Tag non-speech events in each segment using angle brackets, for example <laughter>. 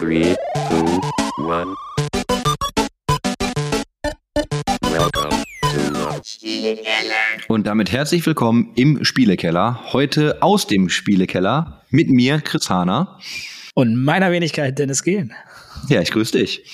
Three, two, one. Welcome to the Und damit herzlich willkommen im Spielekeller. Heute aus dem Spielekeller mit mir, Chris Hahner. Und meiner Wenigkeit Dennis Gehlen. Ja, ich grüße dich.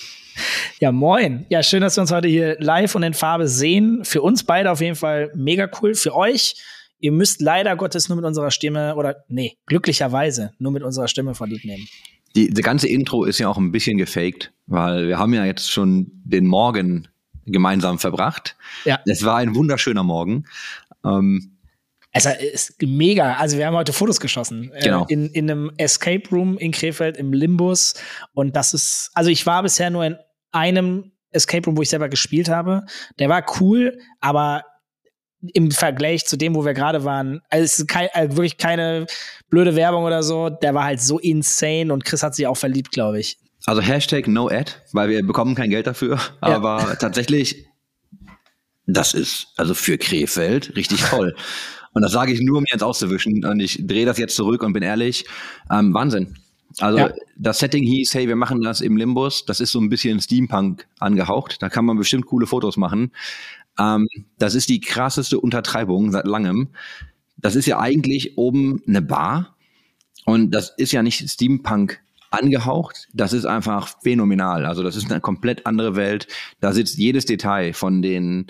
Ja, moin. Ja, schön, dass wir uns heute hier live und in Farbe sehen. Für uns beide auf jeden Fall mega cool. Für euch, ihr müsst leider Gottes nur mit unserer Stimme oder nee, glücklicherweise nur mit unserer Stimme verliebt nehmen. Die, die ganze Intro ist ja auch ein bisschen gefaked, weil wir haben ja jetzt schon den Morgen gemeinsam verbracht. Ja. Es war ein wunderschöner Morgen. Ähm, Also ist mega. Also wir haben heute Fotos geschossen. Genau. Äh, in, in einem Escape Room in Krefeld im Limbus. Und das ist, also ich war bisher nur in einem Escape Room, wo ich selber gespielt habe. Der war cool, aber im Vergleich zu dem, wo wir gerade waren, also es ist kein, also wirklich keine blöde Werbung oder so. Der war halt so insane und Chris hat sich auch verliebt, glaube ich. also Hashtag No Ad, weil wir bekommen kein Geld dafür. <laughs> Ja. Aber tatsächlich, das ist also für Krefeld richtig toll. Und das sage ich nur, um mir jetzt auszuwischen. Und ich drehe das jetzt zurück und bin ehrlich, ähm, Wahnsinn. Also Ja. das Setting hieß, hey, wir machen das im Limbus. Das ist so ein bisschen Steampunk angehaucht. Da kann man bestimmt coole Fotos machen. Ähm, das ist die krasseste Untertreibung seit langem. Das ist ja eigentlich oben eine Bar. Und das ist ja nicht Steampunk angehaucht. Das ist einfach phänomenal. Also das ist eine komplett andere Welt. Da sitzt jedes Detail von den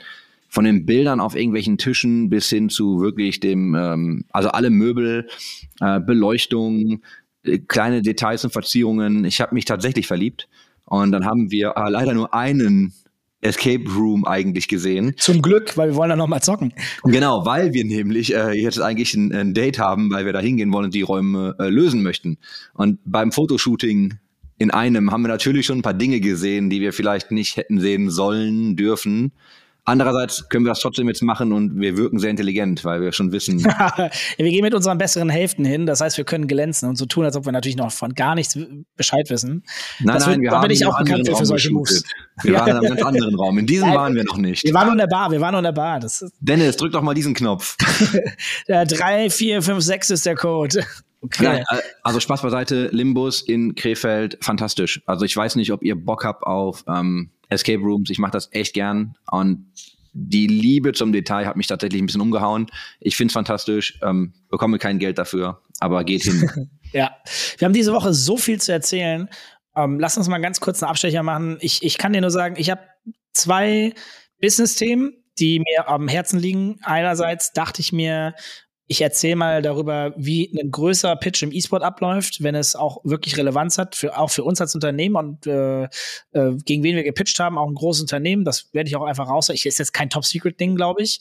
von den Bildern auf irgendwelchen Tischen bis hin zu wirklich dem, ähm, also alle Möbel, äh, Beleuchtung, äh, kleine Details und Verzierungen. Ich habe mich tatsächlich verliebt. Und dann haben wir äh, leider nur einen Escape Room eigentlich gesehen. Zum Glück, weil wir wollen dann noch mal zocken. Genau, weil wir nämlich äh, jetzt eigentlich ein, ein Date haben, weil wir da hingehen wollen und die Räume äh, lösen möchten. Und beim Fotoshooting in einem haben wir natürlich schon ein paar Dinge gesehen, die wir vielleicht nicht hätten sehen sollen, dürfen. Andererseits können wir das trotzdem jetzt machen und wir wirken sehr intelligent, weil wir schon wissen, <laughs> Ja, wir gehen mit unseren besseren Hälften hin. Das heißt, wir können glänzen und so tun, als ob wir natürlich noch von gar nichts Bescheid wissen. nein, Das nein, wird- wir da haben bin ich auch bekannt für Raum solche. Moves. Wir Ja. waren in einem ganz anderen Raum. In diesem Nein, waren wir noch nicht. Wir waren nur in der Bar, wir waren nur in der Bar. Dennis, drück doch mal diesen Knopf. der 3, 4, 5, 6 ist der Code. <laughs> Okay. Nein, äh, also Spaß beiseite, Limbus in Krefeld, fantastisch. Also ich weiß nicht, ob ihr Bock habt auf ähm, Escape Rooms. Ich mache das echt gern. Und die Liebe zum Detail hat mich tatsächlich ein bisschen umgehauen. Ich find's fantastisch, ähm, bekomme kein Geld dafür, aber geht hin. <laughs> Ja, wir haben diese Woche so viel zu erzählen. Ähm, lass uns mal ganz kurz einen Abstecher machen. Ich, ich kann dir nur sagen, ich habe zwei Business-Themen, die mir am Herzen liegen. Einerseits dachte ich mir, ich erzähle mal darüber, wie ein größerer Pitch im E-Sport abläuft, wenn es auch wirklich Relevanz hat, für, auch für uns als Unternehmen und äh, äh, gegen wen wir gepitcht haben, auch ein großes Unternehmen. Das werde ich auch einfach raus. Ich ist jetzt kein Top-Secret-Ding, glaube ich.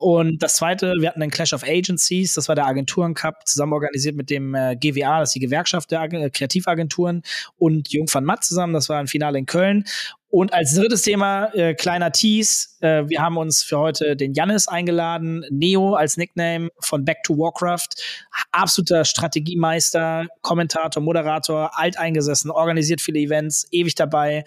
Und das zweite, wir hatten einen Clash of Agencies, das war der Agenturen-Cup, zusammen organisiert mit dem äh, GWA, das ist die Gewerkschaft der Ag äh, Kreativagenturen, und Jung van Matt zusammen, das war ein Finale in Köln. Und als drittes Thema, äh, kleiner Tease, äh, wir haben uns für heute den Jannis eingeladen, Neo als Nickname von Back to Warcraft, absoluter Strategiemeister, Kommentator, Moderator, alteingesessen, organisiert viele Events, ewig dabei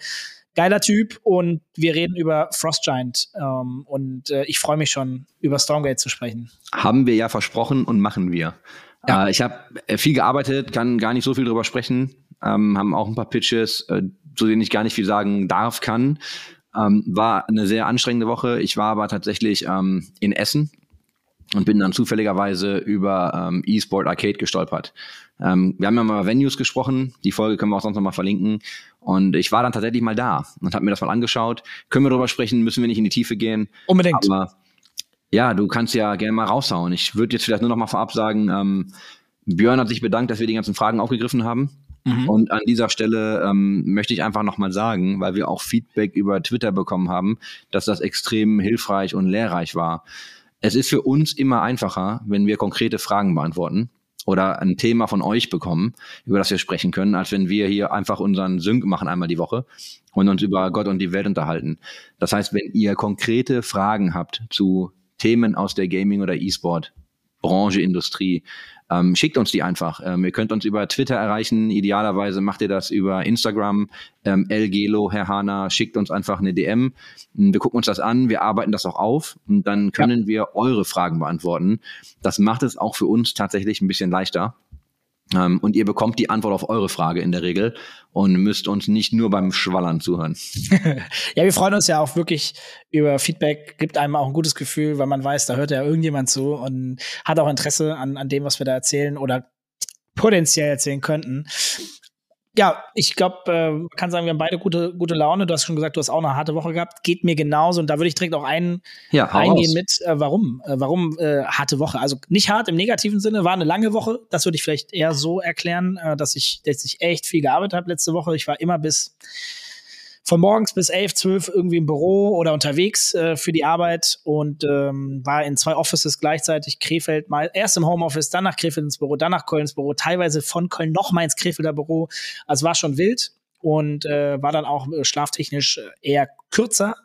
geiler Typ und wir reden über Frostgiant ähm, und äh, ich freue mich schon, über Stormgate zu sprechen. Haben wir ja versprochen und machen wir. Ja. Äh, ich habe viel gearbeitet, kann gar nicht so viel drüber sprechen. Ähm, haben auch ein paar Pitches, äh, zu denen ich gar nicht viel sagen darf, kann. Ähm, war eine sehr anstrengende Woche. Ich war aber tatsächlich ähm, in Essen und bin dann zufälligerweise über ähm, eSport Arcade gestolpert. Ähm, wir haben ja mal über Venues gesprochen, die Folge können wir auch sonst noch mal verlinken. Und ich war dann tatsächlich mal da und habe mir das mal angeschaut. Können wir drüber sprechen, müssen wir nicht in die Tiefe gehen. Unbedingt. Aber ja, du kannst ja gerne mal raushauen. Ich würde jetzt vielleicht nur noch mal vorab sagen, ähm, Björn hat sich bedankt, dass wir die ganzen Fragen aufgegriffen haben. Mhm. Und an dieser Stelle ähm, möchte ich einfach nochmal sagen, weil wir auch Feedback über Twitter bekommen haben, dass das extrem hilfreich und lehrreich war. Es ist für uns immer einfacher, wenn wir konkrete Fragen beantworten oder ein Thema von euch bekommen, über das wir sprechen können, als wenn wir hier einfach unseren Sync machen einmal die Woche und uns über Gott und die Welt unterhalten. Das heißt, wenn ihr konkrete Fragen habt zu Themen aus der Gaming- oder E-Sport, Branche, Industrie, ähm, schickt uns die einfach. Ähm, ihr könnt uns über Twitter erreichen. Idealerweise macht ihr das über Instagram. Ähm, Elgelo, Herr Hahner, schickt uns einfach eine DM. Wir gucken uns das an, wir arbeiten das auch auf und dann können wir eure Fragen beantworten. Das macht es auch für uns tatsächlich ein bisschen leichter. Ähm, und ihr bekommt die Antwort auf eure Frage in der Regel und müsst uns nicht nur beim Schwallern zuhören. <laughs> ja, wir freuen uns ja auch wirklich über Feedback, gibt einem auch ein gutes Gefühl, weil man weiß, da hört ja irgendjemand zu und hat auch Interesse an, an dem, was wir da erzählen oder potenziell erzählen könnten. Ja, ich glaube, äh, man kann sagen, wir haben beide gute, gute Laune. Du hast schon gesagt, du hast auch eine harte Woche gehabt. Geht mir genauso. Und da würde ich direkt auch ein, ja, eingehen aus. mit, äh, warum? Äh, warum äh, harte Woche? Also nicht hart im negativen Sinne, war eine lange Woche. Das würde ich vielleicht eher so erklären, äh, dass, ich, dass ich echt viel gearbeitet habe letzte Woche. Ich war immer bis von morgens bis elf, zwölf irgendwie im Büro oder unterwegs äh, für die Arbeit und ähm, war in zwei Offices gleichzeitig. Krefeld mal erst im Homeoffice, dann nach Krefeld ins Büro, dann nach Köln ins Büro, teilweise von Köln noch mal ins Krefelder Büro. Also war schon wild und äh, war dann auch äh, schlaftechnisch äh, eher kürzer.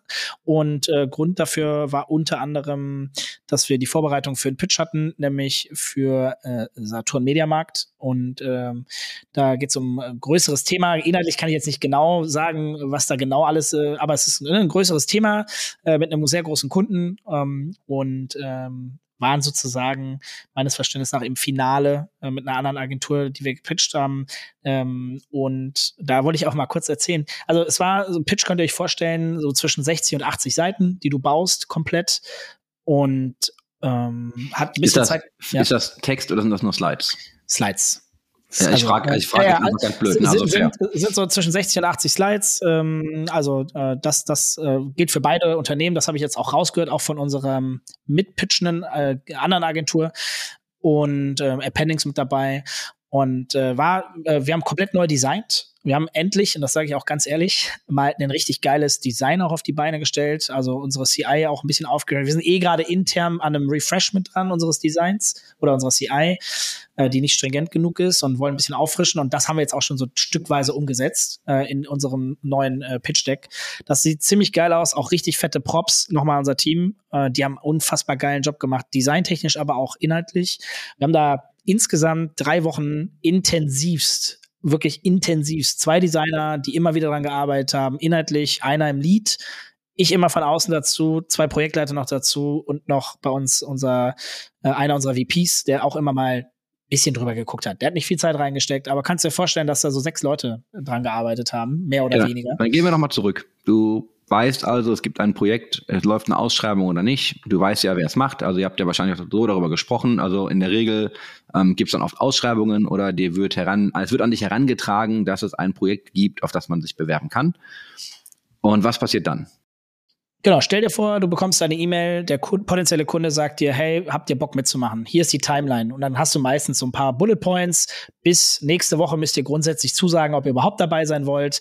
Und äh, Grund dafür war unter anderem, dass wir die Vorbereitung für den Pitch hatten, nämlich für äh, Saturn Mediamarkt. Und ähm, da geht es um ein größeres Thema. Inhaltlich kann ich jetzt nicht genau sagen, was da genau alles, äh, aber es ist ein größeres Thema äh, mit einem sehr großen Kunden. Ähm, und ähm, waren sozusagen meines Verständnisses nach im Finale äh, mit einer anderen Agentur, die wir gepitcht haben. Ähm, und da wollte ich auch mal kurz erzählen. Also es war, so ein Pitch könnt ihr euch vorstellen, so zwischen 60 und 80 Seiten, die du baust komplett. Und ähm, hat ein Ist bisschen das, Zeit. Ja, ist das Text oder sind das nur Slides? Slides. Ja, ich frage ich frag ja, jetzt einfach ganz blöd. sind, Also sind, sind so zwischen 60 und 80 Slides. Ähm, also äh, das, das äh, gilt für beide Unternehmen. Das habe ich jetzt auch rausgehört, auch von unserem mitpitchenden äh, anderen Agentur und äh, Appendix mit dabei. Und äh, war, äh, wir haben komplett neu designt. Wir haben endlich, und das sage ich auch ganz ehrlich, mal ein richtig geiles Design auch auf die Beine gestellt. Also unsere CI auch ein bisschen aufgehört. Wir sind eh gerade intern an einem Refreshment dran unseres Designs oder unserer CI, äh, die nicht stringent genug ist und wollen ein bisschen auffrischen. Und das haben wir jetzt auch schon so stückweise umgesetzt äh, in unserem neuen äh, Pitch Deck. Das sieht ziemlich geil aus, auch richtig fette Props. Nochmal unser Team. Äh, die haben unfassbar geilen Job gemacht, designtechnisch, aber auch inhaltlich. Wir haben da insgesamt drei Wochen intensivst, wirklich intensivst, zwei Designer, die immer wieder dran gearbeitet haben, inhaltlich, einer im Lead, ich immer von außen dazu, zwei Projektleiter noch dazu und noch bei uns unser, äh, einer unserer VPs, der auch immer mal ein bisschen drüber geguckt hat. Der hat nicht viel Zeit reingesteckt, aber kannst dir vorstellen, dass da so sechs Leute dran gearbeitet haben, mehr oder Ja, weniger. Dann gehen wir nochmal zurück. Du weißt also, es gibt ein Projekt, es läuft eine Ausschreibung oder nicht. Du weißt ja, wer es macht. Also ihr habt ja wahrscheinlich auch so darüber gesprochen. Also in der Regel ähm, gibt es dann oft Ausschreibungen oder dir wird heran, es wird an dich herangetragen, dass es ein Projekt gibt, auf das man sich bewerben kann. Und was passiert dann? Genau, stell dir vor, du bekommst eine E-Mail, der Ku- potenzielle Kunde sagt dir, hey, habt ihr Bock mitzumachen? Hier ist die Timeline. Und dann hast du meistens so ein paar Bullet Points. Bis nächste Woche müsst ihr grundsätzlich zusagen, ob ihr überhaupt dabei sein wollt.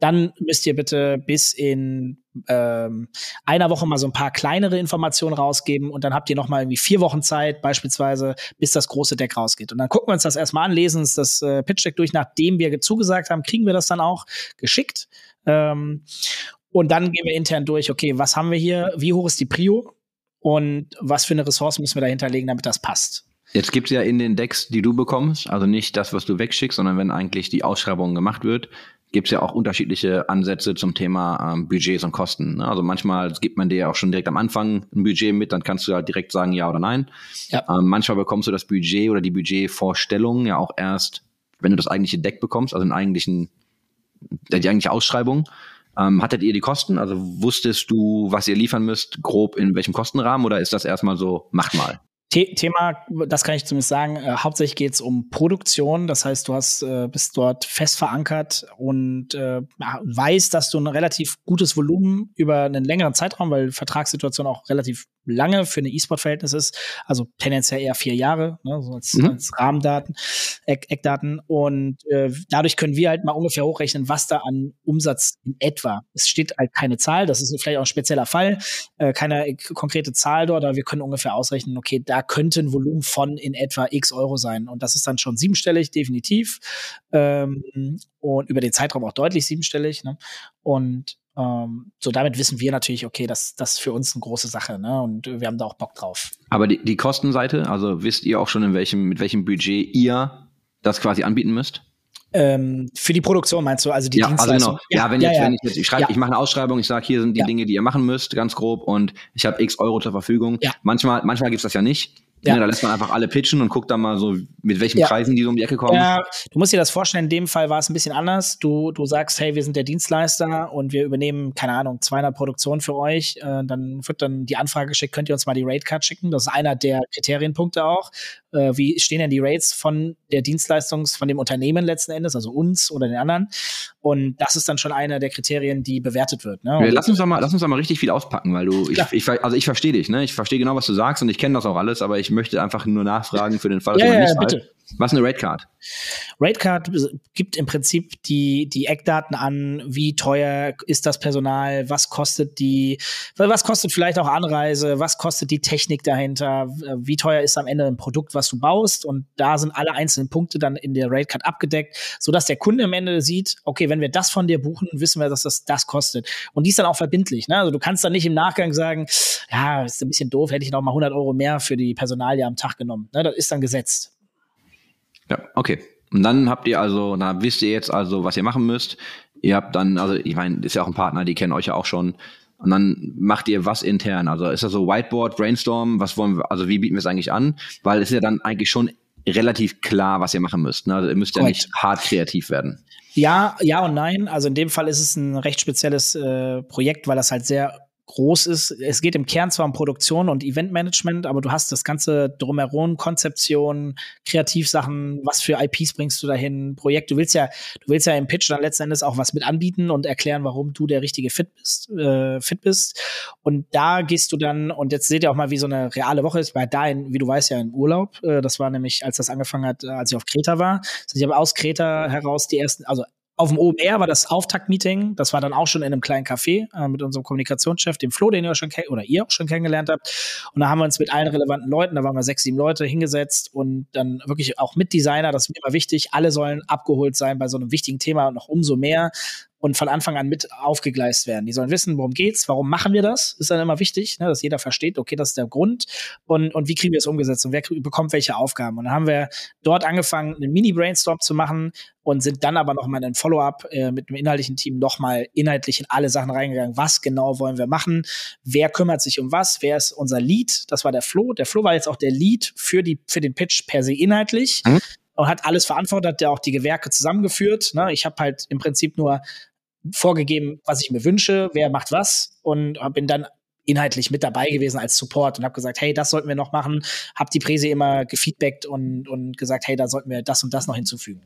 Dann müsst ihr bitte bis in ähm, einer Woche mal so ein paar kleinere Informationen rausgeben und dann habt ihr noch mal irgendwie vier Wochen Zeit, beispielsweise, bis das große Deck rausgeht. Und dann gucken wir uns das erstmal an, lesen uns das äh, Pitch Deck durch, nachdem wir zugesagt haben, kriegen wir das dann auch geschickt. Ähm, und dann gehen wir intern durch, okay, was haben wir hier, wie hoch ist die Prio und was für eine Ressource müssen wir dahinter legen, damit das passt. Jetzt gibt es ja in den Decks, die du bekommst, also nicht das, was du wegschickst, sondern wenn eigentlich die Ausschreibung gemacht wird, gibt es ja auch unterschiedliche Ansätze zum Thema ähm, Budgets und Kosten. Ne? Also manchmal gibt man dir ja auch schon direkt am Anfang ein Budget mit, dann kannst du ja direkt sagen ja oder nein. Ja. Ähm, manchmal bekommst du das Budget oder die Budgetvorstellung ja auch erst, wenn du das eigentliche Deck bekommst, also den eigentlichen, die eigentliche Ausschreibung. Ähm, hattet ihr die Kosten? Also wusstest du, was ihr liefern müsst, grob in welchem Kostenrahmen oder ist das erstmal so, macht mal? The Thema, das kann ich zumindest sagen, äh, hauptsächlich geht es um Produktion. Das heißt, du hast, äh, bist dort fest verankert und äh, weißt, dass du ein relativ gutes Volumen über einen längeren Zeitraum, weil Vertragssituation auch relativ lange für eine E-Sport-Verhältnis ist, also tendenziell eher vier Jahre, ne, so als, Mhm. als Rahmendaten, Eck, Eckdaten. Und äh, dadurch können wir halt mal ungefähr hochrechnen, was da an Umsatz in etwa. Es steht halt keine Zahl, das ist vielleicht auch ein spezieller Fall, äh, keine konkrete Zahl dort, aber wir können ungefähr ausrechnen, okay, da könnte ein Volumen von in etwa x Euro sein. Und das ist dann schon siebenstellig, definitiv. Ähm, und über den Zeitraum auch deutlich siebenstellig. Ne? Und ähm, so damit wissen wir natürlich, okay, das, das ist für uns eine große Sache, ne? Und wir haben da auch Bock drauf. Aber die, die Kostenseite, also wisst ihr auch schon, in welchem, mit welchem Budget ihr das quasi anbieten müsst? Ähm, für die Produktion meinst du, also die ja, also Dienstleistung? genau. Ja, wenn jetzt, wenn ich jetzt, ich schreibe, Ja. ich mache eine Ausschreibung, ich sage, hier sind die Ja. Dinge, die ihr machen müsst, ganz grob, und ich habe X Euro zur Verfügung. Ja. Manchmal, manchmal gibt's das ja nicht. Ja. ja. da lässt man einfach alle pitchen und guckt dann mal so, mit welchen ja. Preisen die so um die Ecke kommen. Ja, du musst dir das vorstellen, in dem Fall war es ein bisschen anders. Du, du sagst, hey, wir sind der Dienstleister und wir übernehmen, keine Ahnung, 200 Produktionen für euch. Äh, dann wird dann die Anfrage geschickt, könnt ihr uns mal die Rate-Card schicken? Das ist einer der Kriterienpunkte auch. Äh, wie stehen denn die Rates von der Dienstleistungs-, von dem Unternehmen letzten Endes, also uns oder den anderen? Und das ist dann schon einer der Kriterien, die bewertet wird. Ne? Ja, lass uns doch mal, lass uns doch mal richtig viel auspacken, weil du, ich, ich, also ich verstehe dich, ne? Ich verstehe genau, was du sagst und ich kenne das auch alles, aber ich möchte einfach nur nachfragen für den Fall, dass ja, ja, nicht bitte. Was ist eine Ratecard? Ratecard gibt im Prinzip die, die Eckdaten an, wie teuer ist das Personal, was kostet die, was kostet vielleicht auch Anreise, was kostet die Technik dahinter, wie teuer ist am Ende ein Produkt, was du baust und da sind alle einzelnen Punkte dann in der Ratecard abgedeckt, sodass der Kunde am Ende sieht, okay, wenn wir das von dir buchen, wissen wir, dass das das kostet. Und die ist dann auch verbindlich. Ne? Also du kannst dann nicht im Nachgang sagen, ja, ist ein bisschen doof, hätte ich noch mal 100 Euro mehr für die Personalie am Tag genommen. Ne? Das ist dann gesetzt. Ja, okay. Und dann habt ihr also, na wisst ihr jetzt also, was ihr machen müsst. Ihr habt dann, also ich meine, ist ja auch ein Partner, die kennen euch ja auch schon. Und dann macht ihr was intern. Also ist das so Whiteboard, Brainstorm, was wollen wir, also wie bieten wir es eigentlich an? Weil es ist ja dann eigentlich schon relativ klar, was ihr machen müsst. Ne? Also ihr müsst ja Correct. nicht hart kreativ werden. Ja, ja und nein. Also in dem Fall ist es ein recht spezielles äh, Projekt, weil das halt sehr groß ist. Es geht im Kern zwar um Produktion und Eventmanagement, aber du hast das ganze drumherum, Konzeption, Kreativsachen, was für IPs bringst du dahin, Projekt. Du willst ja, du willst ja im Pitch dann letzten Endes auch was mit anbieten und erklären, warum du der richtige Fit bist, äh, fit bist. Und da gehst du dann, und jetzt seht ihr auch mal, wie so eine reale Woche ist. Ich war da, in, wie du weißt, ja in Urlaub. Äh, das war nämlich, als das angefangen hat, als ich auf Kreta war. Also ich habe aus Kreta heraus die ersten, also auf dem OMR war das Auftaktmeeting. Das war dann auch schon in einem kleinen Café äh, mit unserem Kommunikationschef, dem Flo, den ihr schon oder ihr auch schon kennengelernt habt. Und da haben wir uns mit allen relevanten Leuten, da waren wir sechs, sieben Leute hingesetzt und dann wirklich auch mit Designer, das ist mir immer wichtig. Alle sollen abgeholt sein bei so einem wichtigen Thema und noch umso mehr, und von Anfang an mit aufgegleist werden. Die sollen wissen, worum geht's, warum machen wir das, ist dann immer wichtig, ne, dass jeder versteht, okay, das ist der Grund und, und wie kriegen wir es umgesetzt und wer bekommt welche Aufgaben. Und dann haben wir dort angefangen, einen Mini-Brainstorm zu machen und sind dann aber nochmal in ein Follow-up äh, mit dem inhaltlichen Team nochmal inhaltlich in alle Sachen reingegangen. Was genau wollen wir machen? Wer kümmert sich um was? Wer ist unser Lead? Das war der Flo. Der Flo war jetzt auch der Lead für, die, für den Pitch per se inhaltlich. Mhm und hat alles verantwortet, hat ja auch die Gewerke zusammengeführt. Ne? Ich habe halt im Prinzip nur vorgegeben, was ich mir wünsche, wer macht was und bin dann inhaltlich mit dabei gewesen als Support und habe gesagt, hey, das sollten wir noch machen, habe die Präse immer gefeedbackt und, und gesagt, hey, da sollten wir das und das noch hinzufügen.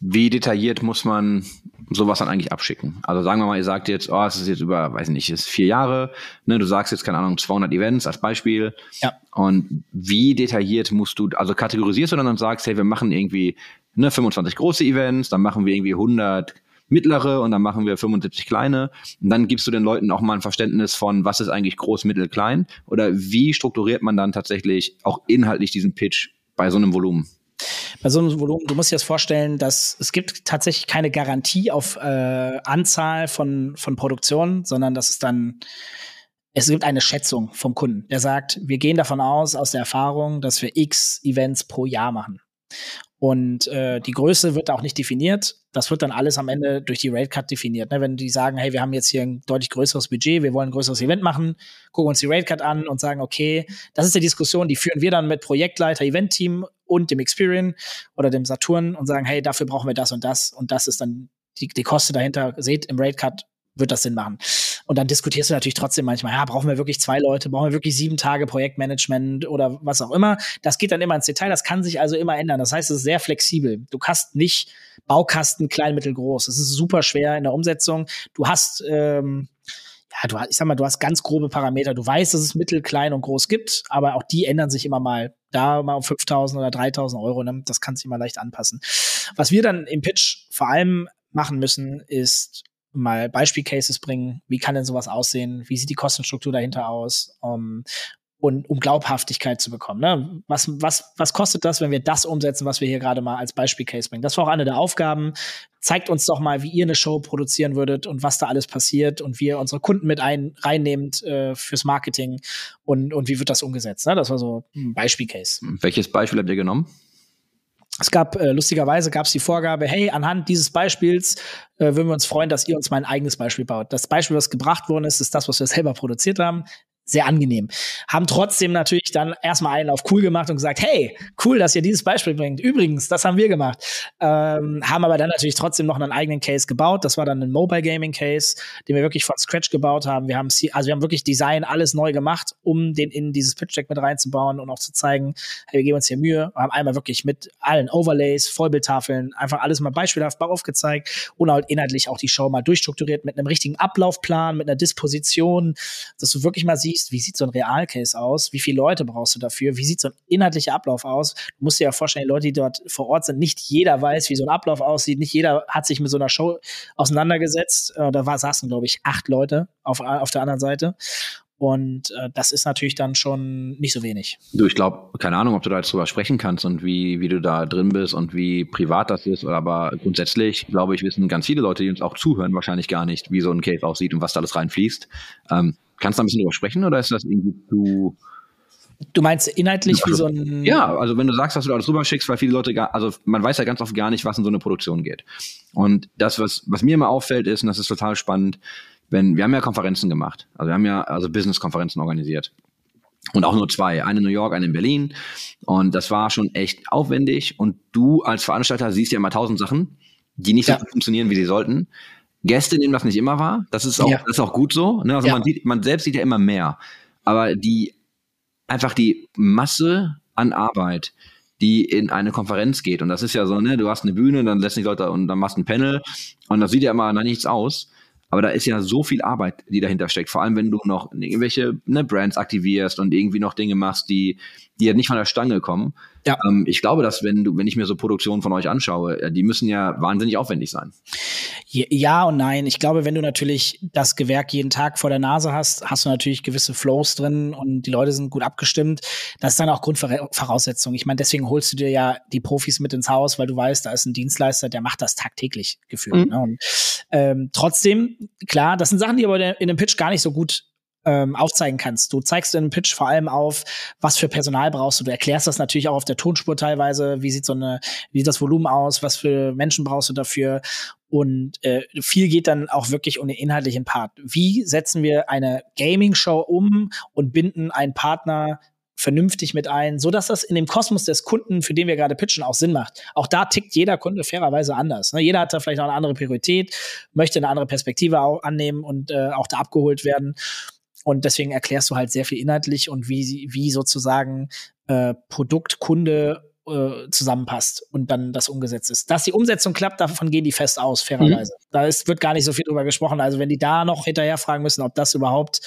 Wie detailliert muss man sowas dann eigentlich abschicken? Also sagen wir mal, ihr sagt jetzt, oh, es ist jetzt über, weiß nicht, es ist vier Jahre, ne, du sagst jetzt, keine Ahnung, 200 Events als Beispiel. Ja. Und wie detailliert musst du, also kategorisierst du dann und sagst, hey, wir machen irgendwie ne, 25 große Events, dann machen wir irgendwie 100 mittlere und dann machen wir 75 kleine. Und dann gibst du den Leuten auch mal ein Verständnis von, was ist eigentlich groß, mittel, klein? Oder wie strukturiert man dann tatsächlich auch inhaltlich diesen Pitch bei so einem Volumen? Bei so einem Volumen, du musst dir das vorstellen, dass es gibt tatsächlich keine Garantie auf äh, Anzahl von, von Produktionen, sondern das ist dann, es gibt eine Schätzung vom Kunden, der sagt, wir gehen davon aus, aus der Erfahrung, dass wir x Events pro Jahr machen. Und äh, die Größe wird auch nicht definiert. Das wird dann alles am Ende durch die Rate Cut definiert. Ne? Wenn die sagen, hey, wir haben jetzt hier ein deutlich größeres Budget, wir wollen ein größeres Event machen, gucken uns die Rate Cut an und sagen, okay, das ist die Diskussion, die führen wir dann mit Projektleiter, Event-Team und dem Experian oder dem Saturn und sagen, hey, dafür brauchen wir das und das und das ist dann die, die Kosten dahinter. Seht, im Rate Cut wird das Sinn machen. Und dann diskutierst du natürlich trotzdem manchmal, ja, brauchen wir wirklich zwei Leute, brauchen wir wirklich sieben Tage Projektmanagement oder was auch immer. Das geht dann immer ins Detail, das kann sich also immer ändern. Das heißt, es ist sehr flexibel. Du hast nicht Baukasten klein, mittel, groß. Es ist super schwer in der Umsetzung. Du hast, ähm, ja, du, ich sag mal, du hast ganz grobe Parameter. Du weißt, dass es mittel, klein und groß gibt, aber auch die ändern sich immer mal. Da mal um 5000 oder 3000 Euro, ne? das kann sich immer leicht anpassen. Was wir dann im Pitch vor allem machen müssen, ist mal Beispielcases bringen. Wie kann denn sowas aussehen? Wie sieht die Kostenstruktur dahinter aus? Um, und um Glaubhaftigkeit zu bekommen. Ne? Was, was, was kostet das, wenn wir das umsetzen, was wir hier gerade mal als Beispielcase bringen? Das war auch eine der Aufgaben. Zeigt uns doch mal, wie ihr eine Show produzieren würdet und was da alles passiert und wie ihr unsere Kunden mit ein, reinnehmt äh, fürs Marketing und, und wie wird das umgesetzt. Ne? Das war so ein Beispielcase. Welches Beispiel habt ihr genommen? Es gab äh, lustigerweise gab es die Vorgabe, hey, anhand dieses Beispiels äh, würden wir uns freuen, dass ihr uns mal ein eigenes Beispiel baut. Das Beispiel, was gebracht worden ist, ist das, was wir selber produziert haben. Sehr angenehm. Haben trotzdem natürlich dann erstmal einen auf cool gemacht und gesagt, hey, cool, dass ihr dieses Beispiel bringt. Übrigens, das haben wir gemacht. Ähm, haben aber dann natürlich trotzdem noch einen eigenen Case gebaut. Das war dann ein Mobile Gaming Case, den wir wirklich von Scratch gebaut haben. Wir haben, also wir haben wirklich Design alles neu gemacht, um den in dieses Pitch Deck mit reinzubauen und auch zu zeigen, hey, wir geben uns hier Mühe. Wir haben einmal wirklich mit allen Overlays, Vollbildtafeln, einfach alles mal beispielhaft aufgezeigt und halt inhaltlich auch die Show mal durchstrukturiert mit einem richtigen Ablaufplan, mit einer Disposition, dass du wirklich mal siehst, siehst, wie sieht so ein Realcase aus, wie viele Leute brauchst du dafür, wie sieht so ein inhaltlicher Ablauf aus. Du musst dir ja vorstellen, die Leute, die dort vor Ort sind, nicht jeder weiß, wie so ein Ablauf aussieht, nicht jeder hat sich mit so einer Show auseinandergesetzt. Äh, da war, saßen, glaube ich, acht Leute auf, auf der anderen Seite. Und äh, das ist natürlich dann schon nicht so wenig. Du, ich glaube, keine Ahnung, ob du da jetzt drüber sprechen kannst und wie, wie du da drin bist und wie privat das ist. Aber grundsätzlich, glaube ich, wissen ganz viele Leute, die uns auch zuhören, wahrscheinlich gar nicht, wie so ein Case aussieht und was da alles reinfließt. Ähm, Kannst du da ein bisschen drüber sprechen oder ist das irgendwie zu. Du meinst inhaltlich also, wie so ein. Ja, also wenn du sagst, dass du alles rüber schickst, weil viele Leute gar, also man weiß ja ganz oft gar nicht, was in so eine Produktion geht. Und das, was, was mir immer auffällt, ist, und das ist total spannend, wenn, wir haben ja Konferenzen gemacht. Also wir haben ja also Business-Konferenzen organisiert. Und auch nur zwei. Eine in New York, eine in Berlin. Und das war schon echt aufwendig. Und du als Veranstalter siehst ja immer tausend Sachen, die nicht ja. so funktionieren, wie sie sollten. Gäste nehmen das nicht immer wahr. Das ist auch, ja. das ist auch gut so. Ne? Also ja. man sieht, man selbst sieht ja immer mehr. Aber die, einfach die Masse an Arbeit, die in eine Konferenz geht. Und das ist ja so, ne, du hast eine Bühne, dann lässt dich Leute und dann machst du ein Panel und das sieht ja immer nach nichts aus. Aber da ist ja so viel Arbeit, die dahinter steckt. Vor allem, wenn du noch irgendwelche ne, Brands aktivierst und irgendwie noch Dinge machst, die, die ja nicht von der Stange kommen. Ja. Ähm, ich glaube, dass wenn du, wenn ich mir so Produktionen von euch anschaue, äh, die müssen ja wahnsinnig aufwendig sein. Ja und nein. Ich glaube, wenn du natürlich das Gewerk jeden Tag vor der Nase hast, hast du natürlich gewisse Flows drin und die Leute sind gut abgestimmt. Das ist dann auch Grundvoraussetzung. Ich meine, deswegen holst du dir ja die Profis mit ins Haus, weil du weißt, da ist ein Dienstleister, der macht das tagtäglich gefühlt. Mhm. Ne? Und, ähm, trotzdem, klar, das sind Sachen, die aber in dem Pitch gar nicht so gut ähm, aufzeigen kannst. Du zeigst in einem Pitch vor allem auf, was für Personal brauchst du. Du erklärst das natürlich auch auf der Tonspur teilweise. Wie sieht so eine, wie sieht das Volumen aus? Was für Menschen brauchst du dafür? Und äh, viel geht dann auch wirklich um den inhaltlichen Part. Wie setzen wir eine Gaming-Show um und binden einen Partner vernünftig mit ein, so dass das in dem Kosmos des Kunden, für den wir gerade pitchen, auch Sinn macht. Auch da tickt jeder Kunde fairerweise anders. Ne? Jeder hat da vielleicht auch eine andere Priorität, möchte eine andere Perspektive auch annehmen und äh, auch da abgeholt werden. Und deswegen erklärst du halt sehr viel inhaltlich und wie, wie sozusagen äh, Produkt, Kunde äh, zusammenpasst und dann das umgesetzt ist. Dass die Umsetzung klappt, davon gehen die fest aus, fairerweise. Mhm. Da ist, wird gar nicht so viel drüber gesprochen. Also wenn die da noch hinterher fragen müssen, ob das überhaupt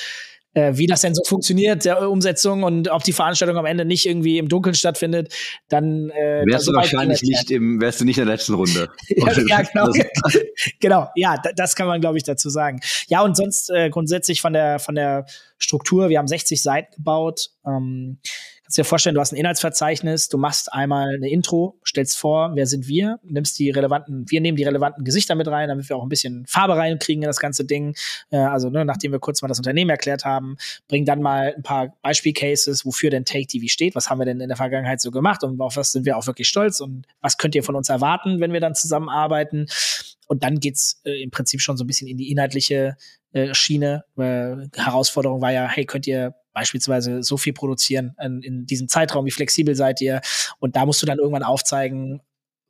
äh, wie das denn so funktioniert, der Umsetzung und ob die Veranstaltung am Ende nicht irgendwie im Dunkeln stattfindet, dann äh, wärst du wahrscheinlich nicht im, wärst du nicht in der letzten Runde. <laughs> ja, ja, genau. <laughs> genau, ja, das kann man, glaube ich, dazu sagen. Ja, und sonst äh, grundsätzlich von der von der Struktur, wir haben 60 Seiten gebaut. Ähm, kannst dir vorstellen, du hast ein Inhaltsverzeichnis, du machst einmal eine Intro, stellst vor, wer sind wir, nimmst die relevanten, wir nehmen die relevanten Gesichter mit rein, damit wir auch ein bisschen Farbe reinkriegen in das ganze Ding. Äh, also, ne, nachdem wir kurz mal das Unternehmen erklärt haben, bringen dann mal ein paar Beispielcases, wofür denn Take TV steht, was haben wir denn in der Vergangenheit so gemacht und auf was sind wir auch wirklich stolz und was könnt ihr von uns erwarten, wenn wir dann zusammenarbeiten. Und dann geht's äh, im Prinzip schon so ein bisschen in die inhaltliche äh, Schiene. Äh, Herausforderung war ja, hey, könnt ihr beispielsweise so viel produzieren in, in diesem Zeitraum, wie flexibel seid ihr? Und da musst du dann irgendwann aufzeigen,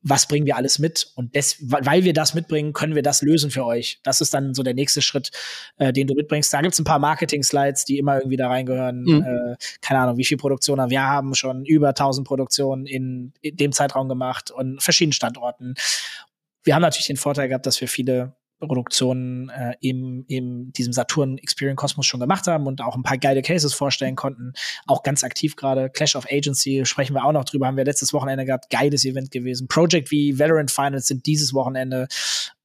was bringen wir alles mit? Und des, weil wir das mitbringen, können wir das lösen für euch. Das ist dann so der nächste Schritt, äh, den du mitbringst. Da gibt's ein paar Marketing-Slides, die immer irgendwie da reingehören. Mhm. Äh, keine Ahnung, wie viel Produktionen. Wir haben schon über 1000 Produktionen in, in dem Zeitraum gemacht und verschiedenen Standorten. Wir haben natürlich den Vorteil gehabt, dass wir viele Produktionen äh, im, im diesem Saturn Experience Cosmos schon gemacht haben und auch ein paar geile Cases vorstellen konnten. Auch ganz aktiv gerade. Clash of Agency sprechen wir auch noch drüber, haben wir letztes Wochenende gehabt. Geiles Event gewesen. Project wie Valorant Finals sind dieses Wochenende.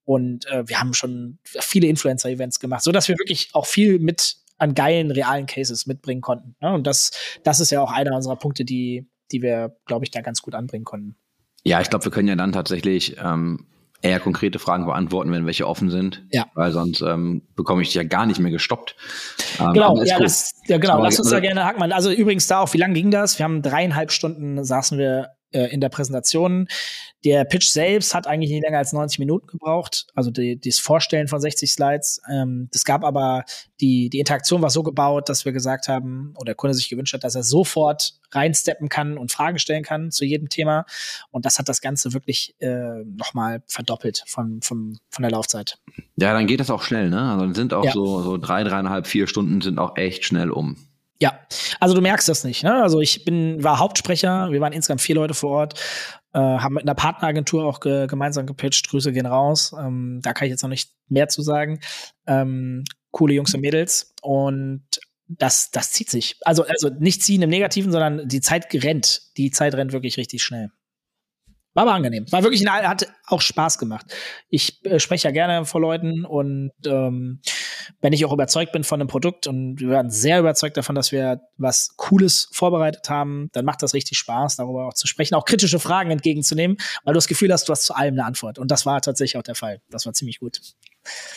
Und äh, wir haben schon viele Influencer-Events gemacht, so dass wir wirklich auch viel mit an geilen, realen Cases mitbringen konnten. Ne? Und das, das ist ja auch einer unserer Punkte, die, die wir, glaube ich, da ganz gut anbringen konnten. Ja, ich glaube, wir können ja dann tatsächlich ähm, eher konkrete Fragen beantworten, wenn welche offen sind. Ja. Weil sonst ähm, bekomme ich dich ja gar nicht mehr gestoppt. Ähm, genau, ja, das, ja, genau. Lass uns da gerne haken. Also übrigens da auch, wie lange ging das? Wir haben dreieinhalb Stunden saßen wir äh, in der Präsentation. Der Pitch selbst hat eigentlich nicht länger als 90 Minuten gebraucht, also die, das Vorstellen von 60 Slides. Ähm, das gab aber, die, die Interaktion war so gebaut, dass wir gesagt haben, oder der Kunde sich gewünscht hat, dass er sofort reinsteppen kann und Fragen stellen kann zu jedem Thema. Und das hat das Ganze wirklich äh, nochmal verdoppelt von, von, von der Laufzeit. Ja, dann geht das auch schnell, ne? Also dann sind auch ja. so, so drei, dreieinhalb, vier Stunden sind auch echt schnell um. Ja, also du merkst das nicht. Ne? Also ich bin, war Hauptsprecher, wir waren insgesamt vier Leute vor Ort, äh, haben mit einer Partneragentur auch ge gemeinsam gepitcht, Grüße gehen raus. Ähm, da kann ich jetzt noch nicht mehr zu sagen. Ähm, coole Jungs und Mädels und das, das zieht sich. Also, also nicht ziehen im Negativen, sondern die Zeit rennt. Die Zeit rennt wirklich richtig schnell. War aber angenehm. War wirklich, hat auch Spaß gemacht. Ich äh, spreche ja gerne vor Leuten und ähm, wenn ich auch überzeugt bin von einem Produkt und wir waren sehr überzeugt davon, dass wir was Cooles vorbereitet haben, dann macht das richtig Spaß, darüber auch zu sprechen, auch kritische Fragen entgegenzunehmen, weil du das Gefühl hast, du hast zu allem eine Antwort. Und das war tatsächlich auch der Fall. Das war ziemlich gut.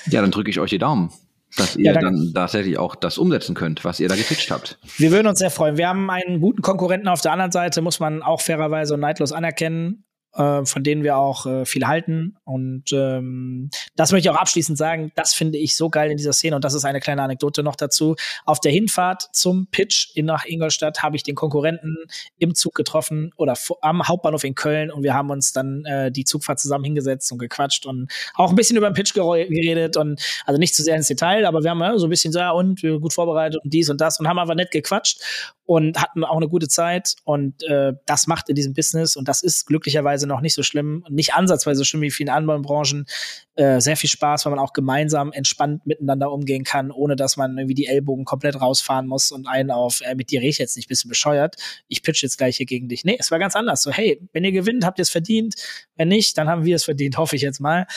Ja, dann drücke ich euch die Daumen dass ihr ja, dann tatsächlich auch das umsetzen könnt, was ihr da gepitcht habt. Wir würden uns sehr freuen. Wir haben einen guten Konkurrenten auf der anderen Seite, muss man auch fairerweise und neidlos anerkennen äh, von denen wir auch äh, viel halten. Und ähm, das möchte ich auch abschließend sagen, das finde ich so geil in dieser Szene. Und das ist eine kleine Anekdote noch dazu. Auf der Hinfahrt zum Pitch in nach Ingolstadt habe ich den Konkurrenten im Zug getroffen oder am Hauptbahnhof in Köln und wir haben uns dann äh, die Zugfahrt zusammen hingesetzt und gequatscht und auch ein bisschen über den Pitch geredet und also nicht zu sehr ins Detail, aber wir haben ja, so ein bisschen so, ja, und wir gut vorbereitet und dies und das und haben einfach nett gequatscht und hatten auch eine gute Zeit und äh, das macht in diesem Business und das ist glücklicherweise noch nicht so schlimm, nicht ansatzweise so schlimm wie vielen anderen Branchen, äh, sehr viel Spaß, weil man auch gemeinsam entspannt miteinander umgehen kann, ohne dass man irgendwie die Ellbogen komplett rausfahren muss und einen auf, äh, mit dir rede ich jetzt nicht, bist du bescheuert, ich pitch jetzt gleich hier gegen dich. Nee, es war ganz anders. So, hey, wenn ihr gewinnt, habt ihr es verdient, wenn nicht, dann haben wir es verdient, <laughs> hoffe ich jetzt mal.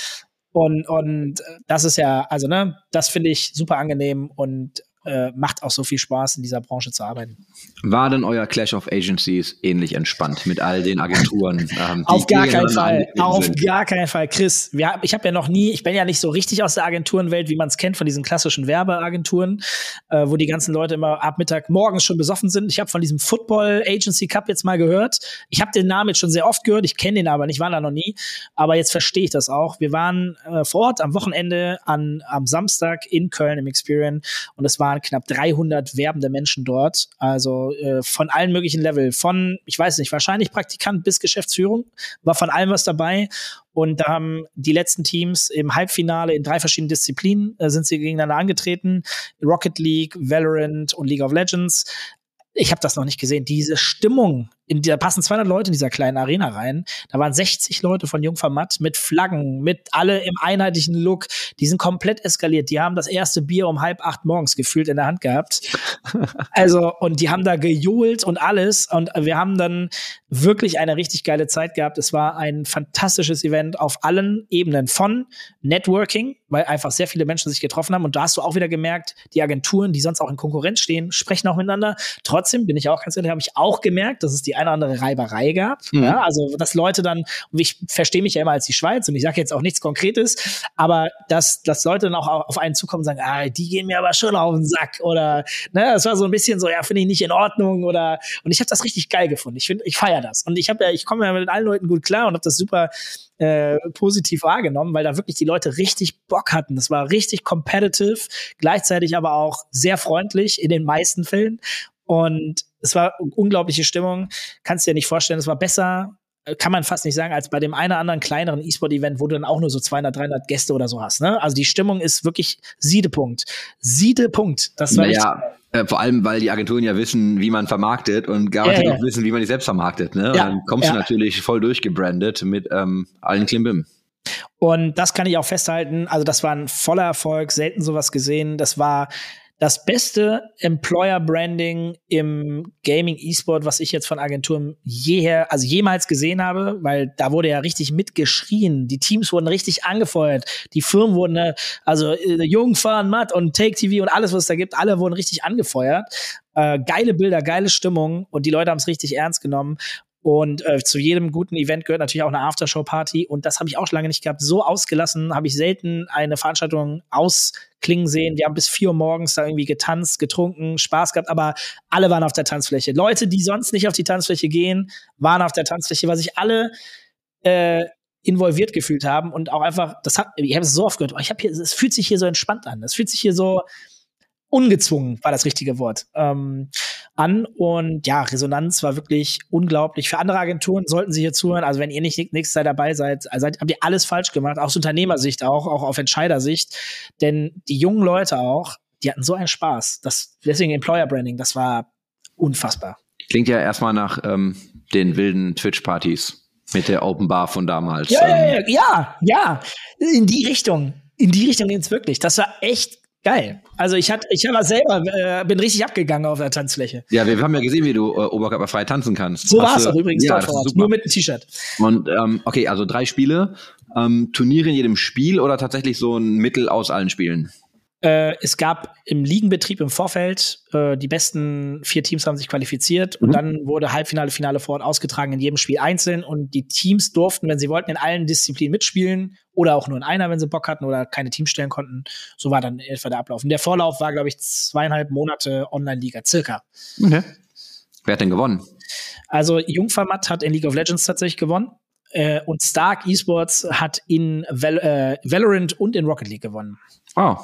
Und, und äh, das ist ja, also, ne, das finde ich super angenehm und äh, macht auch so viel Spaß, in dieser Branche zu arbeiten. War denn euer Clash of Agencies ähnlich entspannt mit all den Agenturen? <laughs> Ähm, Auf gar keinen Fall. Auf sind? gar keinen Fall. Chris, wir, ich habe ja noch nie, ich bin ja nicht so richtig aus der Agenturenwelt, wie man es kennt von diesen klassischen Werbeagenturen, äh, wo die ganzen Leute immer ab Mittag morgens schon besoffen sind. Ich habe von diesem Football Agency Cup jetzt mal gehört. Ich habe den Namen jetzt schon sehr oft gehört, ich kenne den aber nicht, war da noch nie. Aber jetzt verstehe ich das auch. Wir waren äh, vor Ort am Wochenende an, am Samstag in Köln im Experian und es waren knapp 300 werbende Menschen dort. Also äh, von allen möglichen Level. Von, ich weiß nicht, wahrscheinlich Praktikant bis Geschäftsführung. War von allem was dabei. Und da haben die letzten Teams im Halbfinale in drei verschiedenen Disziplinen äh, sind sie gegeneinander angetreten. Rocket League, Valorant und League of Legends. Ich habe das noch nicht gesehen. Diese Stimmung in der passen 200 Leute in dieser kleinen Arena rein. Da waren 60 Leute von Jungformat mit Flaggen, mit alle im einheitlichen Look. Die sind komplett eskaliert. Die haben das erste Bier um halb acht morgens gefühlt in der Hand gehabt. <laughs> also, und die haben da gejohlt und alles. Und wir haben dann wirklich eine richtig geile Zeit gehabt. Es war ein fantastisches Event auf allen Ebenen von Networking, weil einfach sehr viele Menschen sich getroffen haben. Und da hast du auch wieder gemerkt, die Agenturen, die sonst auch in Konkurrenz stehen, sprechen auch miteinander. Trotzdem bin ich auch ganz ehrlich, habe ich auch gemerkt, dass es die eine oder andere Reiberei gab. Mhm. Ja, also, dass Leute dann, und ich verstehe mich ja immer als die Schweiz und ich sage jetzt auch nichts Konkretes, aber dass, dass Leute dann auch auf einen zukommen und sagen, ah, die gehen mir aber schon auf den Sack oder, ne, das war so ein bisschen so, ja, finde ich nicht in Ordnung oder, und ich habe das richtig geil gefunden. Ich finde, ich feiere das. Und ich habe ja, ich komme ja mit allen Leuten gut klar und habe das super äh, positiv wahrgenommen, weil da wirklich die Leute richtig Bock hatten. Das war richtig competitive, gleichzeitig aber auch sehr freundlich in den meisten Fällen. Und es war unglaubliche Stimmung. Kannst dir ja nicht vorstellen, es war besser, äh, kann man fast nicht sagen, als bei dem einen oder anderen kleineren E-Sport-Event, wo du dann auch nur so 200, 300 Gäste oder so hast. Ne? Also die Stimmung ist wirklich Siedepunkt. Siedepunkt. Das war naja, äh, vor allem, weil die Agenturen ja wissen, wie man vermarktet und garantiert ja, ja. auch wissen, wie man die selbst vermarktet. Ne? Ja, dann kommst du natürlich voll durchgebrandet mit ähm, allen Klimbim. Und das kann ich auch festhalten. Also das war ein voller Erfolg, selten sowas gesehen. Das war das beste Employer Branding im Gaming E-Sport, was ich jetzt von Agenturen jeher, also jemals gesehen habe, weil da wurde ja richtig mitgeschrien. Die Teams wurden richtig angefeuert. Die Firmen wurden, äh, also äh, Jungfern, Matt und Take TV und alles, was es da gibt, alle wurden richtig angefeuert. Äh, geile Bilder, geile Stimmung und die Leute haben es richtig ernst genommen. Und äh, zu jedem guten Event gehört natürlich auch eine Aftershow-Party. Und das habe ich auch schon lange nicht gehabt. So ausgelassen habe ich selten eine Veranstaltung ausklingen sehen. Wir haben bis vier Uhr morgens da irgendwie getanzt, getrunken, Spaß gehabt, aber alle waren auf der Tanzfläche. Leute, die sonst nicht auf die Tanzfläche gehen, waren auf der Tanzfläche, weil sich alle äh, involviert gefühlt haben und auch einfach, das hat, ich habe es so oft gehört, oh, es fühlt sich hier so entspannt an. Es fühlt sich hier so, ungezwungen war das richtige Wort, ähm, an. Und ja, Resonanz war wirklich unglaublich. Für andere Agenturen sollten sie hier zuhören. Also wenn ihr nicht nächstes Jahr dabei seid, also habt ihr alles falsch gemacht, aus Unternehmersicht auch, auch auf Entscheidersicht. Denn die jungen Leute auch, die hatten so einen Spaß. Das, deswegen Employer Branding, das war unfassbar. Klingt ja erstmal nach ähm, den wilden Twitch-Partys mit der Open Bar von damals. Ja, ja, ja, ja, ja. In die Richtung. In die Richtung ging es wirklich. Das war echt Geil. Also ich hatte, ich war selber, äh, bin richtig abgegangen auf der Tanzfläche. Ja, wir haben ja gesehen, wie du äh, oberkörperfrei tanzen kannst. So war es auch übrigens ja, dort vor Ort, nur mit einem T-Shirt. Und ähm, okay, also drei Spiele, ähm, Turniere in jedem Spiel oder tatsächlich so ein Mittel aus allen Spielen? Äh, es gab im Ligenbetrieb im Vorfeld, äh, die besten vier Teams haben sich qualifiziert mhm. und dann wurde Halbfinale, Finale vor Ort ausgetragen in jedem Spiel einzeln und die Teams durften, wenn sie wollten, in allen Disziplinen mitspielen oder auch nur in einer, wenn sie Bock hatten oder keine Teams stellen konnten. So war dann etwa der Ablauf. Und der Vorlauf war, glaube ich, zweieinhalb Monate Online-Liga, circa. Okay. Wer hat denn gewonnen? Also Jungfermatt hat in League of Legends tatsächlich gewonnen. Äh, und Stark Esports hat in Val äh, Valorant und in Rocket League gewonnen. Oh.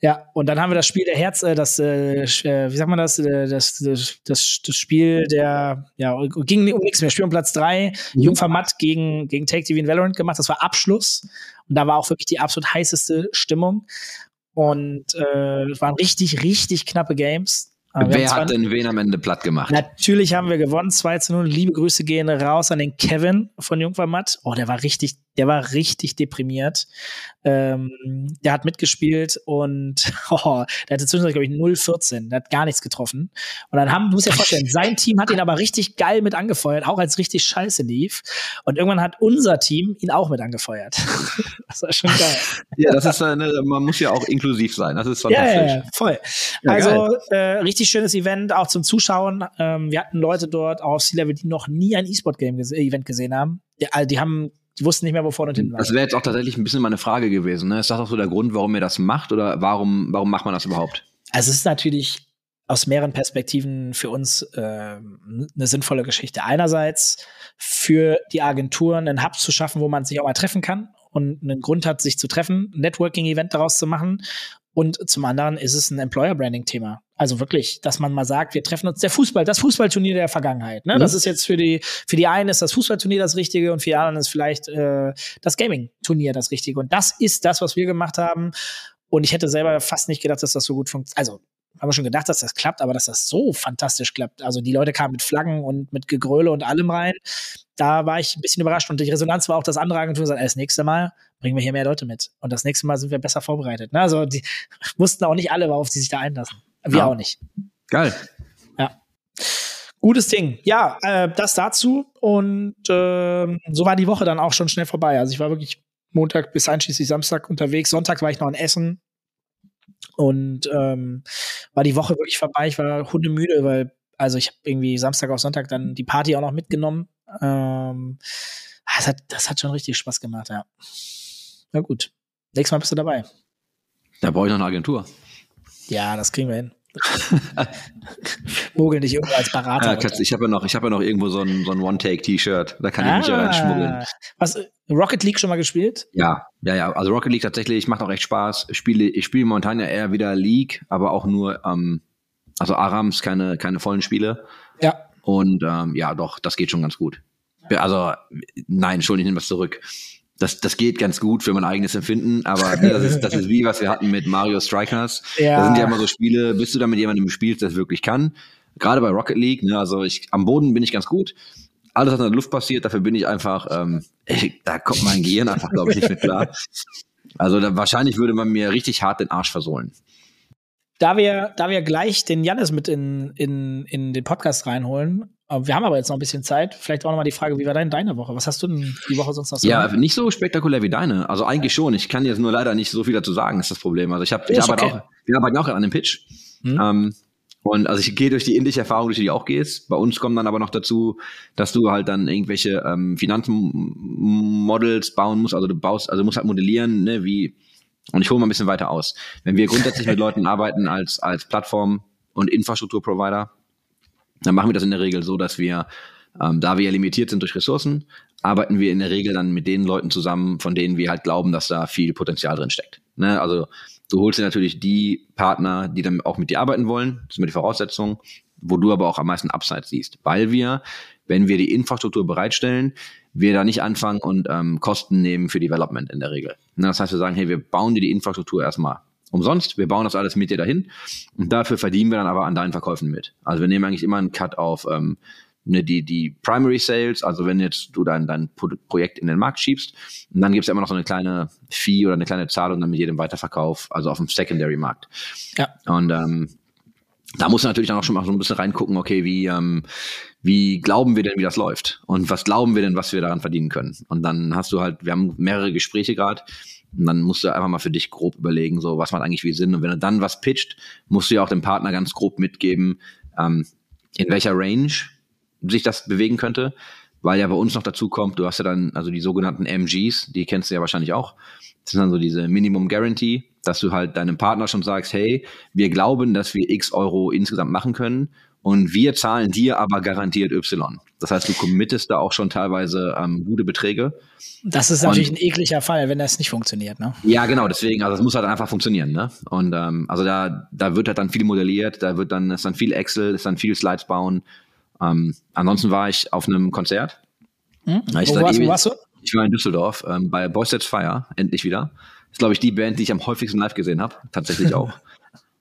Ja, und dann haben wir das Spiel der Herz, äh, das, äh, äh wie sagt man das, äh, das, das, das, das Spiel der, ja, ging um nichts mehr. Spiel um Platz drei, mhm. Jungfer Matt gegen, gegen Take TV in Valorant gemacht. Das war Abschluss. Und da war auch wirklich die absolut heißeste Stimmung. Und äh, es waren richtig, richtig knappe Games. Wer hat denn wen am Ende platt gemacht? Natürlich haben wir gewonnen, 2 zu 0. Liebe Grüße gehen raus an den Kevin von Jungfermatt. Oh, der war richtig, der war richtig deprimiert. Ähm, der hat mitgespielt und <laughs> oh, der hatte zwischendurch, glaube ich, 0-14. Der hat gar nichts getroffen. Und dann haben, du musst dir vorstellen, <laughs> sein Team hat ihn aber richtig geil mit angefeuert, auch als richtig scheiße lief. Und irgendwann hat unser Team ihn auch mit angefeuert. <laughs> das war schon geil. ja, das ist eine, man muss ja auch inklusiv sein. Das ist fantastisch. Ja, ja, ja voll. Ja, also, äh, richtig schönes Event, auch zum Zuschauen. Ähm, wir hatten Leute dort auf C-Level, die noch nie ein E-Sport-Game-Event gesehen haben. Die, die haben die wussten nicht mehr, wo vorne und hinten war. Das wäre jetzt auch tatsächlich ein bisschen meine Frage gewesen. Ne? Ist das auch so der Grund, warum ihr das macht oder warum, warum macht man das überhaupt? Also es ist natürlich aus mehreren Perspektiven für uns äh, eine sinnvolle Geschichte. Einerseits für die Agenturen einen Hub zu schaffen, wo man sich auch mal treffen kann und einen Grund hat, sich zu treffen, ein Networking-Event daraus zu machen. Und zum anderen ist es ein Employer-Branding-Thema. Also wirklich, dass man mal sagt, wir treffen uns der Fußball, das Fußballturnier der Vergangenheit. Ne? Mhm. Das ist jetzt für die für die einen ist das Fußballturnier das Richtige und für die anderen ist vielleicht äh, das Gaming-Turnier das Richtige. Und das ist das, was wir gemacht haben. Und ich hätte selber fast nicht gedacht, dass das so gut funktioniert. Also haben wir schon gedacht, dass das klappt, aber dass das so fantastisch klappt. Also die Leute kamen mit Flaggen und mit Gegröle und allem rein. Da war ich ein bisschen überrascht und die Resonanz war auch, dass andere Agenturen sagen, das nächste Mal bringen wir hier mehr Leute mit und das nächste Mal sind wir besser vorbereitet. Ne? Also die <laughs> wussten auch nicht alle, worauf sie sich da einlassen. Wir ja. auch nicht. Geil. Ja. Gutes Ding. Ja, äh, das dazu. Und äh, so war die Woche dann auch schon schnell vorbei. Also ich war wirklich Montag bis einschließlich Samstag unterwegs. Sonntag war ich noch in Essen. Und ähm, war die Woche wirklich vorbei. Ich war hundemüde, weil, also ich habe irgendwie Samstag auf Sonntag dann die Party auch noch mitgenommen. Ähm, das, hat, das hat schon richtig Spaß gemacht, ja. Na gut. Nächstes Mal bist du dabei. Da brauche ich noch eine Agentur. Ja, das kriegen wir hin. <laughs> Mogel nicht irgendwo als Berater. Ja, Katz, ich habe ja noch, ich habe ja noch irgendwo so ein, so ein One-Take-T-Shirt. Da kann ah, ich mich ja reinschmuggeln. Was, Rocket League schon mal gespielt? Ja, ja, ja. Also Rocket League tatsächlich macht auch echt Spaß. Ich spiele, ich spiele momentan ja eher wieder League, aber auch nur, ähm, also Arams, keine, keine vollen Spiele. Ja. Und ähm, ja, doch, das geht schon ganz gut. Also, nein, Entschuldigung, ich nehme was zurück das, das geht ganz gut für mein eigenes Empfinden, aber ne, das, ist, das ist wie, was wir hatten mit Mario Strikers. Ja. Da sind ja immer so Spiele, bist du da mit jemandem spielst, der es wirklich kann. Gerade bei Rocket League, ne, also ich, am Boden bin ich ganz gut. Alles, was in der Luft passiert, dafür bin ich einfach, ähm, ich, da kommt mein Gehirn einfach, glaube ich, nicht mit klar. Also da, wahrscheinlich würde man mir richtig hart den Arsch versohlen. Da wir, da wir gleich den Jannis mit in, in, in den Podcast reinholen, wir haben aber jetzt noch ein bisschen Zeit. Vielleicht auch noch mal die Frage, wie war denn deine Woche? Was hast du denn die Woche sonst noch so? Ja, nicht so spektakulär wie deine. Also eigentlich schon. Ich kann jetzt nur leider nicht so viel dazu sagen, ist das Problem. Also ich habe, ich arbeite okay. auch, wir arbeiten auch an dem Pitch. Hm. Ähm, Und also ich gehe durch die ähnliche Erfahrung, durch die du auch gehst. Bei uns kommt dann aber noch dazu, dass du halt dann irgendwelche ähm, Finanzmodels bauen musst. Also du baust, also du musst halt modellieren, ne, wie, und ich hole mal ein bisschen weiter aus. Wenn wir grundsätzlich mit <laughs> Leuten arbeiten als, als Plattform und Infrastrukturprovider, dann machen wir das in der Regel so, dass wir, ähm, da wir ja limitiert sind durch Ressourcen, arbeiten wir in der Regel dann mit den Leuten zusammen, von denen wir halt glauben, dass da viel Potenzial drin steckt. Ne? Also du holst dir natürlich die Partner, die dann auch mit dir arbeiten wollen, das ist immer die Voraussetzung, wo du aber auch am meisten Upside siehst. Weil wir, wenn wir die Infrastruktur bereitstellen, wir da nicht anfangen und ähm, Kosten nehmen für Development in der Regel. Ne? Das heißt, wir sagen, hey, wir bauen dir die Infrastruktur erstmal umsonst. Wir bauen das alles mit dir dahin und dafür verdienen wir dann aber an deinen Verkäufen mit. Also wir nehmen eigentlich immer einen Cut auf ähm, ne, die, die Primary Sales, also wenn jetzt du dein, dein Projekt in den Markt schiebst, und dann gibt es immer noch so eine kleine Fee oder eine kleine Zahlung dann mit jedem Weiterverkauf, also auf dem Secondary Markt. Ja. Und ähm, da muss man natürlich dann auch schon mal so ein bisschen reingucken, okay, wie, ähm, wie glauben wir denn, wie das läuft? Und was glauben wir denn, was wir daran verdienen können? Und dann hast du halt, wir haben mehrere Gespräche gerade, und dann musst du einfach mal für dich grob überlegen, so was macht eigentlich wie Sinn. Und wenn du dann was pitcht, musst du ja auch dem Partner ganz grob mitgeben, ähm, in welcher Range sich das bewegen könnte, weil ja bei uns noch dazu kommt, du hast ja dann also die sogenannten MGs, die kennst du ja wahrscheinlich auch. Das sind dann so diese Minimum Guarantee, dass du halt deinem Partner schon sagst, hey, wir glauben, dass wir x Euro insgesamt machen können und wir zahlen dir aber garantiert Y. Das heißt, du committest da auch schon teilweise ähm, gute Beträge. Das ist natürlich und, ein ekliger Fall, wenn das nicht funktioniert, ne? Ja, genau, deswegen, also es muss halt einfach funktionieren, ne? Und ähm, also da, da wird halt dann viel modelliert, da wird dann, ist dann viel Excel, ist dann viel Slides bauen, ähm, ansonsten war ich auf einem Konzert. Hm? Wo, warst, ewig, warst du? Ich war in Düsseldorf ähm, bei Boys Sets Fire, endlich wieder. Das ist, glaube ich, die Band, die ich am häufigsten live gesehen habe. Tatsächlich auch. <laughs>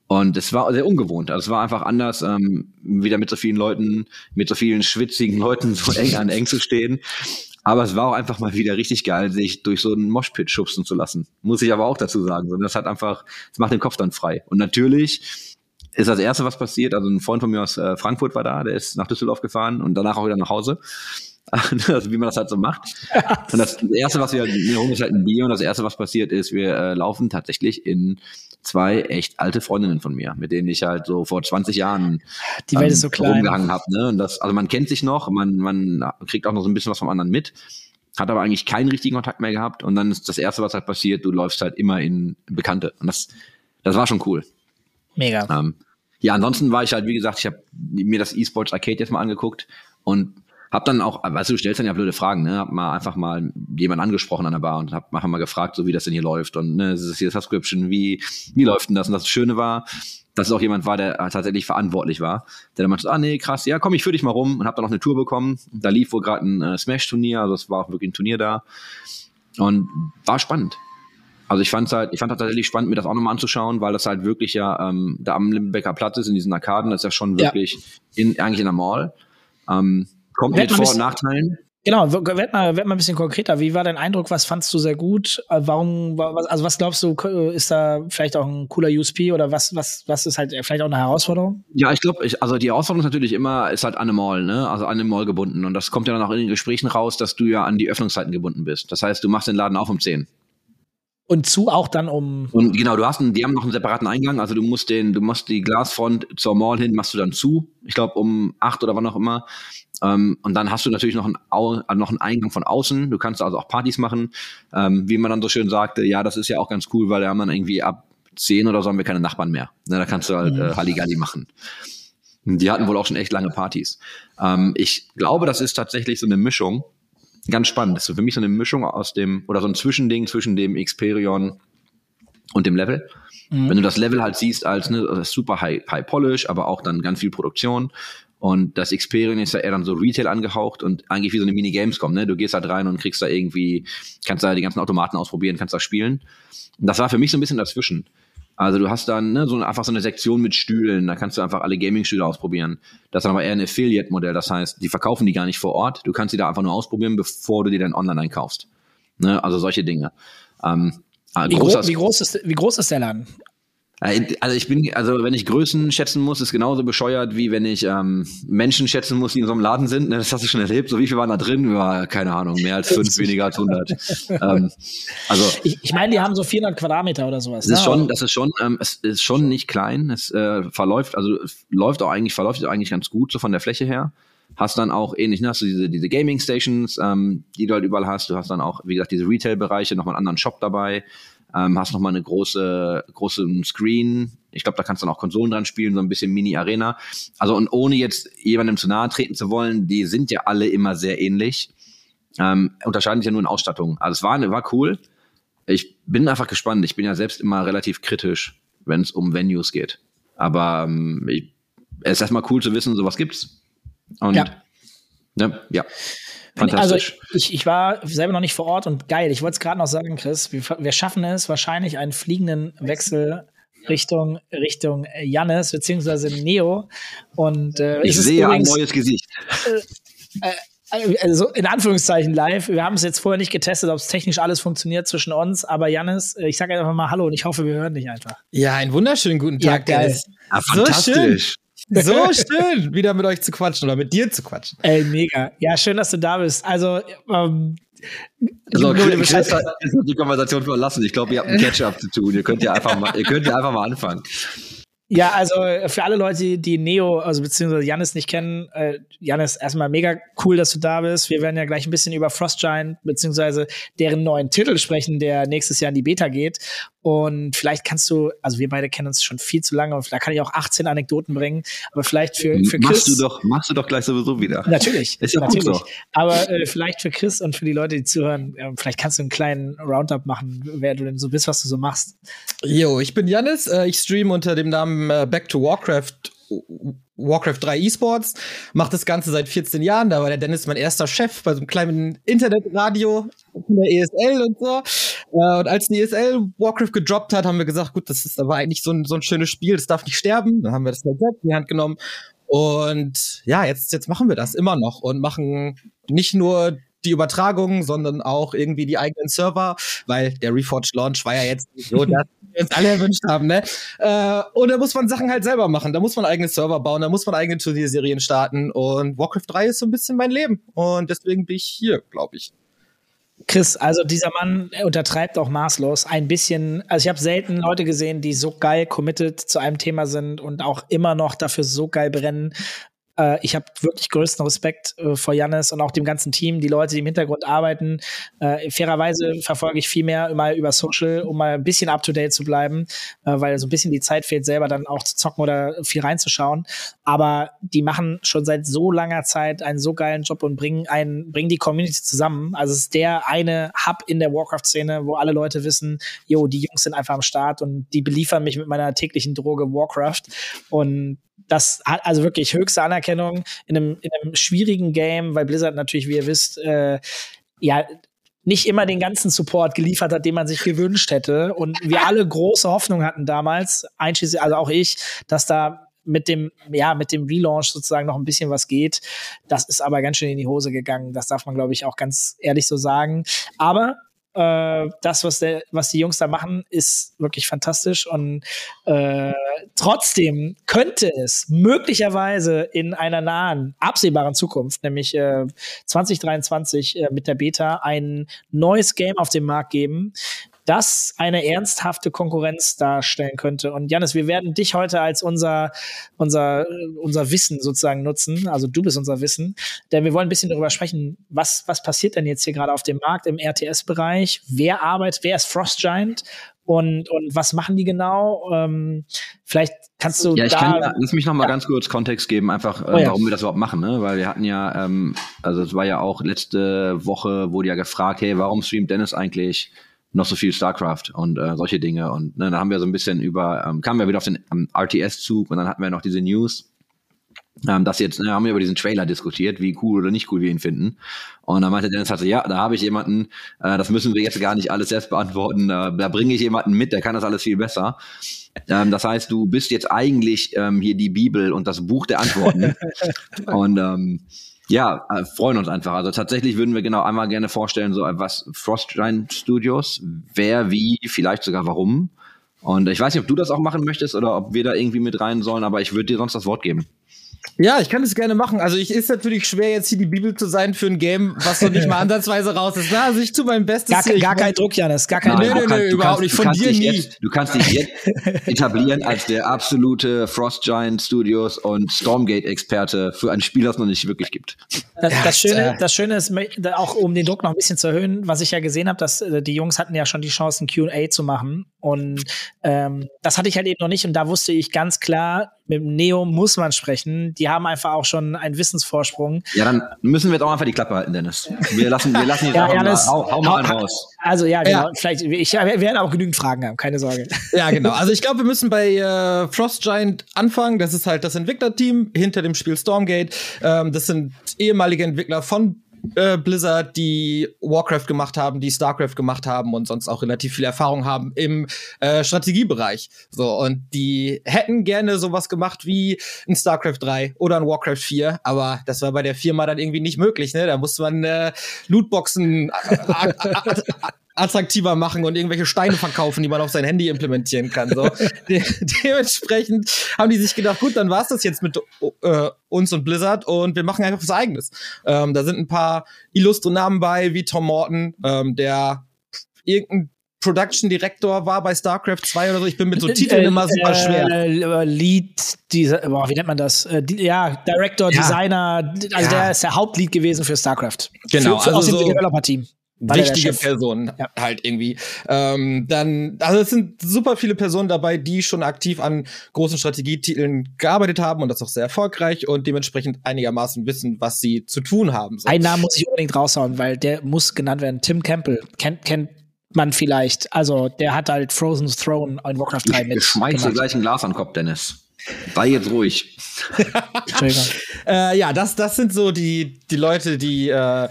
Und es war sehr ungewohnt. Also es war einfach anders, ähm, wieder mit so vielen Leuten, mit so vielen schwitzigen <laughs> Leuten so eng an eng zu stehen. Aber es war auch einfach mal wieder richtig geil, sich durch so einen Moshpit schubsen zu lassen. Muss ich aber auch dazu sagen. Das hat einfach, das macht den Kopf dann frei. Und natürlich ist das erste, was passiert. Also ein Freund von mir aus äh, Frankfurt war da, der ist nach Düsseldorf gefahren und danach auch wieder nach Hause. <laughs> also wie man das halt so macht. Und das erste, was wir, wir holen uns halt ein Bier und das erste, was passiert ist, wir äh, laufen tatsächlich in zwei echt alte Freundinnen von mir, mit denen ich halt so vor 20 Jahren die Welt ähm, ist so klein. rumgehangen habe. Ne? Und das, also man kennt sich noch, man, man kriegt auch noch so ein bisschen was vom anderen mit, hat aber eigentlich keinen richtigen Kontakt mehr gehabt. Und dann ist das erste, was halt passiert, du läufst halt immer in Bekannte. Und das, das war schon cool. Mega. Ähm, ja, ansonsten war ich halt, wie gesagt, ich habe mir das E-Sports Arcade jetzt mal angeguckt und hab dann auch, weißt du, du stellst dann ja blöde Fragen, ne? Hab mal einfach mal jemand angesprochen an der Bar und hab einfach mal gefragt, so wie das denn hier läuft und ne, ist es hier Subscription, wie, wie läuft denn das? Und das Schöne war, dass es auch jemand war, der tatsächlich verantwortlich war, der dann meinte, ah nee, krass, ja, komm, ich führe dich mal rum und hab dann noch eine Tour bekommen. Da lief wohl gerade ein äh, Smash-Turnier, also es war auch wirklich ein Turnier da und war spannend. Also ich fand halt, ich fand halt tatsächlich spannend, mir das auch nochmal anzuschauen, weil das halt wirklich ja ähm, da am Limbecker Platz ist, in diesen Arkaden, das ist ja schon wirklich ja. in eigentlich in der Mall. Ähm, kommt mit Vor- und Nachteilen. Genau, werd mal, werd mal ein bisschen konkreter. Wie war dein Eindruck? Was fandst du sehr gut? Äh, warum, also was glaubst du, ist da vielleicht auch ein cooler USP oder was, was, was ist halt vielleicht auch eine Herausforderung? Ja, ich glaube, also die Herausforderung ist natürlich immer, ist halt an eine Mall, ne? Also an eine Mall gebunden. Und das kommt ja dann auch in den Gesprächen raus, dass du ja an die Öffnungszeiten gebunden bist. Das heißt, du machst den Laden auf um 10. Und zu auch dann um. Und genau, du hast einen, die haben noch einen separaten Eingang, also du musst den, du machst die Glasfront zur Mall hin, machst du dann zu. Ich glaube um acht oder wann auch immer. Ähm, und dann hast du natürlich noch einen, also noch einen Eingang von außen. Du kannst also auch Partys machen. Ähm, wie man dann so schön sagte, ja, das ist ja auch ganz cool, weil da haben dann irgendwie ab zehn oder so haben wir keine Nachbarn mehr. Ne, da kannst du halt mhm. äh, Halligalli machen. Die hatten wohl auch schon echt lange Partys. Ähm, ich glaube, das ist tatsächlich so eine Mischung ganz spannend. Das ist für mich so eine Mischung aus dem, oder so ein Zwischending zwischen dem Xperion und dem Level. Mhm. Wenn du das Level halt siehst als ne, super high, high Polish, aber auch dann ganz viel Produktion. Und das Xperion ist ja eher dann so Retail angehaucht und eigentlich wie so eine Mini-Gamescom, ne? Du gehst halt rein und kriegst da irgendwie, kannst da die ganzen Automaten ausprobieren, kannst da spielen. Und das war für mich so ein bisschen dazwischen. Also du hast dann ne, so einfach so eine Sektion mit Stühlen, da kannst du einfach alle Gaming-Stühle ausprobieren. Das ist dann aber eher ein Affiliate-Modell, das heißt, die verkaufen die gar nicht vor Ort. Du kannst die da einfach nur ausprobieren, bevor du die dann online einkaufst. Ne, also solche Dinge. Ähm, wie, gro wie, groß ist, wie groß ist der Laden? Äh, also ich bin, also wenn ich Größen schätzen muss, ist genauso bescheuert, wie wenn ich ähm, Menschen schätzen muss, die in so einem Laden sind. Ne, das hast du schon erlebt. So wie viel waren da drin? Ja, keine Ahnung, mehr als fünf, weniger als 100. ähm, also <laughs> ich, ich meine, die haben so 400 Quadratmeter oder sowas. Das ist ne? schon, das ist schon, ähm, es ist schon nicht klein. Es äh, verläuft, also läuft auch eigentlich, verläuft auch eigentlich ganz gut so von der Fläche her. Hast dann auch ähnlich, ne, hast du diese, diese Gaming Stations, ähm, die du halt überall hast. Du hast dann auch, wie gesagt, diese Retail-Bereiche, nochmal einen anderen Shop dabei ähm, hast nochmal eine große, große Screen. Ich glaube, da kannst du dann auch Konsolen dran spielen, so ein bisschen Mini-Arena. Also und ohne jetzt jemandem zu nahe treten zu wollen, die sind ja alle immer sehr ähnlich. Ähm, unterscheiden sich ja nur in Ausstattung. Also es war, war cool. Ich bin einfach gespannt. Ich bin ja selbst immer relativ kritisch, wenn es um Venues geht. Aber ähm, ich, es ist erstmal cool zu wissen, sowas gibt's. Und ja. Ne, ja. Fantastisch. Also ich, ich war selber noch nicht vor Ort und geil. Ich wollte es gerade noch sagen, Chris. Wir, wir schaffen es wahrscheinlich einen fliegenden Wechsel Richtung Richtung Jannis beziehungsweise Neo und äh, ich sehe übrigens, ein neues Gesicht. Äh, äh, also in Anführungszeichen live. Wir haben es jetzt vorher nicht getestet, ob es technisch alles funktioniert zwischen uns. Aber Jannis, äh, ich sage einfach mal Hallo und ich hoffe, wir hören dich einfach. Ja, einen wunderschönen guten Tag, ja, geil. Ah, fantastisch. So <laughs> so schön, wieder mit euch zu quatschen oder mit dir zu quatschen. Ey, mega. Ja, schön, dass du da bist. Also, ähm, also, Chris, Chris hat die Konversation verlassen. Ich glaube, ihr habt ein Catch-up zu tun. Ihr könnt ja einfach mal, ihr könnt ja einfach mal anfangen. Ja, also für alle Leute, die Neo, also beziehungsweise Janis nicht kennen, äh, Janis, erstmal mega cool, dass du da bist. Wir werden ja gleich ein bisschen über Frost Giant beziehungsweise deren neuen Titel sprechen, der nächstes Jahr in die Beta geht. Und vielleicht kannst du, also wir beide kennen uns schon viel zu lange und da kann ich auch 18 Anekdoten bringen, aber vielleicht für, für Chris. Machst du doch, machst du doch gleich sowieso wieder. Natürlich. Ist ja natürlich. Gut so. Aber äh, vielleicht für Chris und für die Leute, die zuhören, äh, vielleicht kannst du einen kleinen Roundup machen, wer du denn so bist, was du so machst. Jo, ich bin Janis, äh, ich streame unter dem Namen äh, Back to Warcraft Warcraft 3 Esports, macht das Ganze seit 14 Jahren. Da war der Dennis mein erster Chef bei so einem kleinen Internetradio in der ESL und so. Äh, und als die ESL Warcraft gedroppt hat, haben wir gesagt, gut, das ist aber eigentlich so ein, so ein schönes Spiel, das darf nicht sterben. Dann haben wir das halt selbst in die Hand genommen. Und ja, jetzt, jetzt machen wir das immer noch und machen nicht nur die Übertragung, sondern auch irgendwie die eigenen Server, weil der Reforged Launch war ja jetzt so, dass <laughs> wir uns alle erwünscht haben, ne? Äh, und da muss man Sachen halt selber machen. Da muss man eigene Server bauen, da muss man eigene Turnierserien starten. Und Warcraft 3 ist so ein bisschen mein Leben. Und deswegen bin ich hier, glaube ich. Chris, also dieser Mann untertreibt auch maßlos ein bisschen. Also ich habe selten Leute gesehen, die so geil committed zu einem Thema sind und auch immer noch dafür so geil brennen. Äh, ich habe wirklich größten Respekt äh, vor Jannis und auch dem ganzen Team, die Leute, die im Hintergrund arbeiten. Äh, fairerweise verfolge ich viel mehr mal über Social, um mal ein bisschen up to date zu bleiben, äh, weil so ein bisschen die Zeit fehlt, selber dann auch zu zocken oder viel reinzuschauen. Aber die machen schon seit so langer Zeit einen so geilen Job und bringen einen, bringen die Community zusammen. Also es ist der eine Hub in der Warcraft-Szene, wo alle Leute wissen, jo, die Jungs sind einfach am Start und die beliefern mich mit meiner täglichen Droge Warcraft. Und das hat also wirklich höchste Anerkennung in einem, in einem schwierigen Game, weil Blizzard natürlich, wie ihr wisst, äh, ja, nicht immer den ganzen Support geliefert hat, den man sich gewünscht hätte. Und wir alle große Hoffnung hatten damals, einschließlich, also auch ich, dass da mit dem, ja, mit dem Relaunch sozusagen noch ein bisschen was geht. Das ist aber ganz schön in die Hose gegangen. Das darf man, glaube ich, auch ganz ehrlich so sagen. Aber äh, das, was, der, was die Jungs da machen, ist wirklich fantastisch. Und äh, trotzdem könnte es möglicherweise in einer nahen, absehbaren Zukunft, nämlich äh, 2023 äh, mit der Beta, ein neues Game auf dem Markt geben, das eine ernsthafte Konkurrenz darstellen könnte. Und Janis, wir werden dich heute als unser, unser, unser Wissen sozusagen nutzen. Also du bist unser Wissen. Denn wir wollen ein bisschen darüber sprechen, was, was passiert denn jetzt hier gerade auf dem Markt im RTS-Bereich? Wer arbeitet, wer ist Frost Giant? Und, und was machen die genau? Ähm, vielleicht kannst du. Ja, ich da, kann lass mich noch mal ja. ganz kurz Kontext geben, einfach, äh, oh, ja. warum wir das überhaupt machen, ne? Weil wir hatten ja, ähm, also es war ja auch letzte Woche, wurde ja gefragt, hey, warum streamt Dennis eigentlich noch so viel StarCraft und äh, solche Dinge. Und ne, da haben wir so ein bisschen über, ähm, kamen wir wieder auf den ähm, RTS-Zug und dann hatten wir noch diese News. Ähm, das jetzt, ne, haben wir über diesen Trailer diskutiert, wie cool oder nicht cool wir ihn finden. Und dann meinte Dennis, hatte, ja, da habe ich jemanden, äh, das müssen wir jetzt gar nicht alles selbst beantworten, äh, da bringe ich jemanden mit, der kann das alles viel besser. Ähm, das heißt, du bist jetzt eigentlich ähm, hier die Bibel und das Buch der Antworten. <laughs> und ähm, ja, äh, freuen uns einfach. Also tatsächlich würden wir genau einmal gerne vorstellen, so was Frostgiant Studios, wer, wie, vielleicht sogar warum. Und ich weiß nicht, ob du das auch machen möchtest oder ob wir da irgendwie mit rein sollen, aber ich würde dir sonst das Wort geben. Ja, ich kann es gerne machen. Also ich ist natürlich schwer, jetzt hier die Bibel zu sein für ein Game, was noch nicht mal <laughs> ansatzweise raus ist. Na, also ich tue mein Bestes. Gar, hier. gar kein Druck, Janis. Gar kein Nein, Druck. nee, nee, du überhaupt nicht. du Von kannst dir dich nie. Jetzt, du kannst dich jetzt <laughs> etablieren als der absolute Frost Giant Studios und Stormgate-Experte für ein Spiel, das es noch nicht wirklich gibt. Das, das, Schöne, äh, das Schöne ist, auch um den Druck noch ein bisschen zu erhöhen, was ich ja gesehen habe, dass äh, die Jungs hatten ja schon die Chance, ein QA zu machen. Und ähm, das hatte ich halt eben noch nicht. Und da wusste ich ganz klar, mit dem Neo muss man sprechen. Die haben einfach auch schon einen Wissensvorsprung. Ja, dann müssen wir jetzt auch einfach die Klappe halten, Dennis. Wir lassen, wir lassen die <laughs> Ja, Sachen mal, Janis, hau, hau mal einen raus. Also ja, genau. Ja. Vielleicht, ich, wir werden auch genügend Fragen haben, keine Sorge. Ja, genau. Also ich glaube, wir müssen bei äh, Frost Giant anfangen. Das ist halt das Entwicklerteam hinter dem Spiel Stormgate. Ähm, das sind ehemalige Entwickler von äh, Blizzard, die Warcraft gemacht haben, die Starcraft gemacht haben und sonst auch relativ viel Erfahrung haben im äh, Strategiebereich. So und die hätten gerne sowas gemacht wie ein Starcraft 3 oder ein Warcraft 4, aber das war bei der Firma dann irgendwie nicht möglich. Ne? Da musste man äh, Lootboxen attraktiver machen und irgendwelche Steine verkaufen, die man auf sein Handy implementieren kann. So. <laughs> De dementsprechend haben die sich gedacht, gut, dann war's das jetzt mit äh, uns und Blizzard und wir machen einfach was eigenes. Ähm, da sind ein paar illustre Namen bei, wie Tom Morton, ähm, der irgendein Production Director war bei StarCraft 2 oder so. Ich bin mit so <laughs> Titeln immer super schwer. Äh, Lead, diese, boah, wie nennt man das? Äh, die, ja, Director, Ja. Designer, also Ja. der ist der Hauptlead gewesen für StarCraft. Genau, für, für, also aus dem so- Developer-Team. Wichtige. Personen Ja. halt irgendwie. Ähm, dann, also es sind super viele Personen dabei, die schon aktiv an großen Strategietiteln gearbeitet haben und das auch sehr erfolgreich und dementsprechend einigermaßen wissen, was sie zu tun haben. So. Einen Namen muss ich unbedingt raushauen, weil der muss genannt werden. Tim Campbell. Kennt, kennt man vielleicht. Also, der hat halt Frozen Throne in Warcraft 3 Ich mit. schmeiß dir gleich ein Glas an den Kopf, Dennis. Sei jetzt ruhig. <laughs> Äh, ja, das, das sind so die, die Leute, die äh,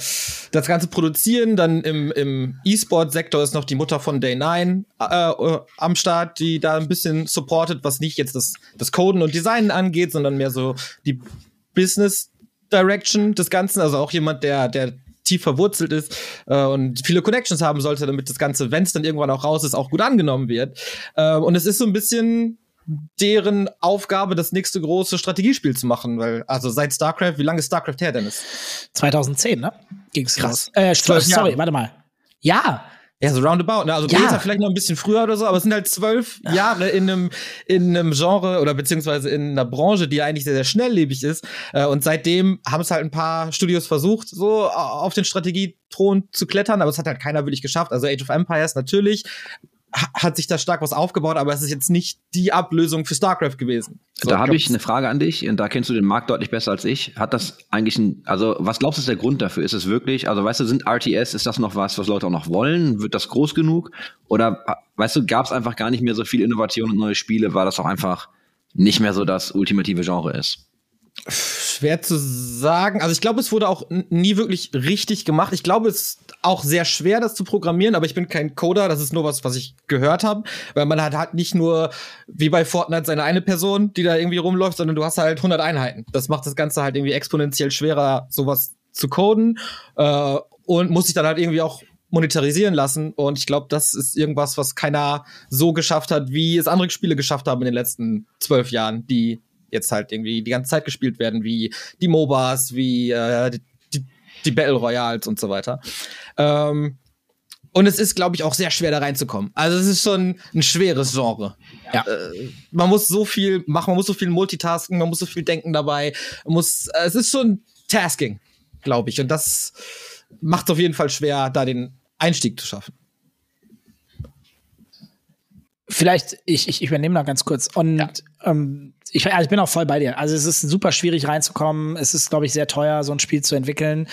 das Ganze produzieren. Dann im, im E-Sport-Sektor ist noch die Mutter von Day 9 äh, äh, am Start, die da ein bisschen supportet, was nicht jetzt das, das Coden und Designen angeht, sondern mehr so die Business Direction des Ganzen. Also auch jemand, der, der tief verwurzelt ist äh, und viele Connections haben sollte, damit das Ganze, wenn es dann irgendwann auch raus ist, auch gut angenommen wird. Äh, und es ist so ein bisschen deren Aufgabe, das nächste große Strategiespiel zu machen, weil, also seit StarCraft, wie lange ist StarCraft her, Dennis? 2010, ne? Ging's Krass. los. Äh, sorry, Jahre. warte mal. Ja, Ja, so roundabout, ne? Also Ja. Blizzard vielleicht noch ein bisschen früher oder so, aber es sind halt zwölf Jahre in einem, in einem Genre oder beziehungsweise in einer Branche, die ja eigentlich sehr, sehr schnelllebig ist. Äh, Und seitdem haben es halt ein paar Studios versucht, so auf den Strategiethron zu klettern, aber es hat halt keiner wirklich geschafft. Also Age of Empires natürlich hat sich da stark was aufgebaut, aber es ist jetzt nicht die Ablösung für StarCraft gewesen. So, da habe ich eine Frage an dich, und da kennst du den Markt deutlich besser als ich. Hat das eigentlich ein, also was glaubst du ist der Grund dafür? Ist es wirklich, also weißt du, sind RTS, ist das noch was, was Leute auch noch wollen? Wird das groß genug? Oder weißt du, gab es einfach gar nicht mehr so viel Innovation und neue Spiele, weil das auch einfach nicht mehr so das ultimative Genre ist? Schwer zu sagen. Also ich glaube, es wurde auch nie wirklich richtig gemacht. Ich glaube, es ist auch sehr schwer, das zu programmieren, aber ich bin kein Coder. Das ist nur was, was ich gehört habe. Weil man hat halt nicht nur wie bei Fortnite seine eine Person, die da irgendwie rumläuft, sondern du hast halt 100 Einheiten. Das macht das Ganze halt irgendwie exponentiell schwerer, sowas zu coden. Äh, und muss sich dann halt irgendwie auch monetarisieren lassen. Und ich glaube, das ist irgendwas, was keiner so geschafft hat, wie es andere Spiele geschafft haben in den letzten zwölf Jahren, die jetzt halt irgendwie die ganze Zeit gespielt werden, wie die MOBAs, wie äh, die, die, Battle Royals und so weiter. Ähm, und es ist, glaube ich, auch sehr schwer da reinzukommen. Also es ist schon ein schweres Genre. Ja. Äh, man muss so viel machen, man muss so viel multitasken, man muss so viel denken dabei. Man muss, äh, es ist schon Tasking, glaube ich. Und das macht es auf jeden Fall schwer, da den Einstieg zu schaffen. Vielleicht, ich, ich, übernehme noch ganz kurz. Und ähm, ich, also ich bin auch voll bei dir. Also es ist super schwierig reinzukommen. Es ist, glaube ich, sehr teuer, so ein Spiel zu entwickeln.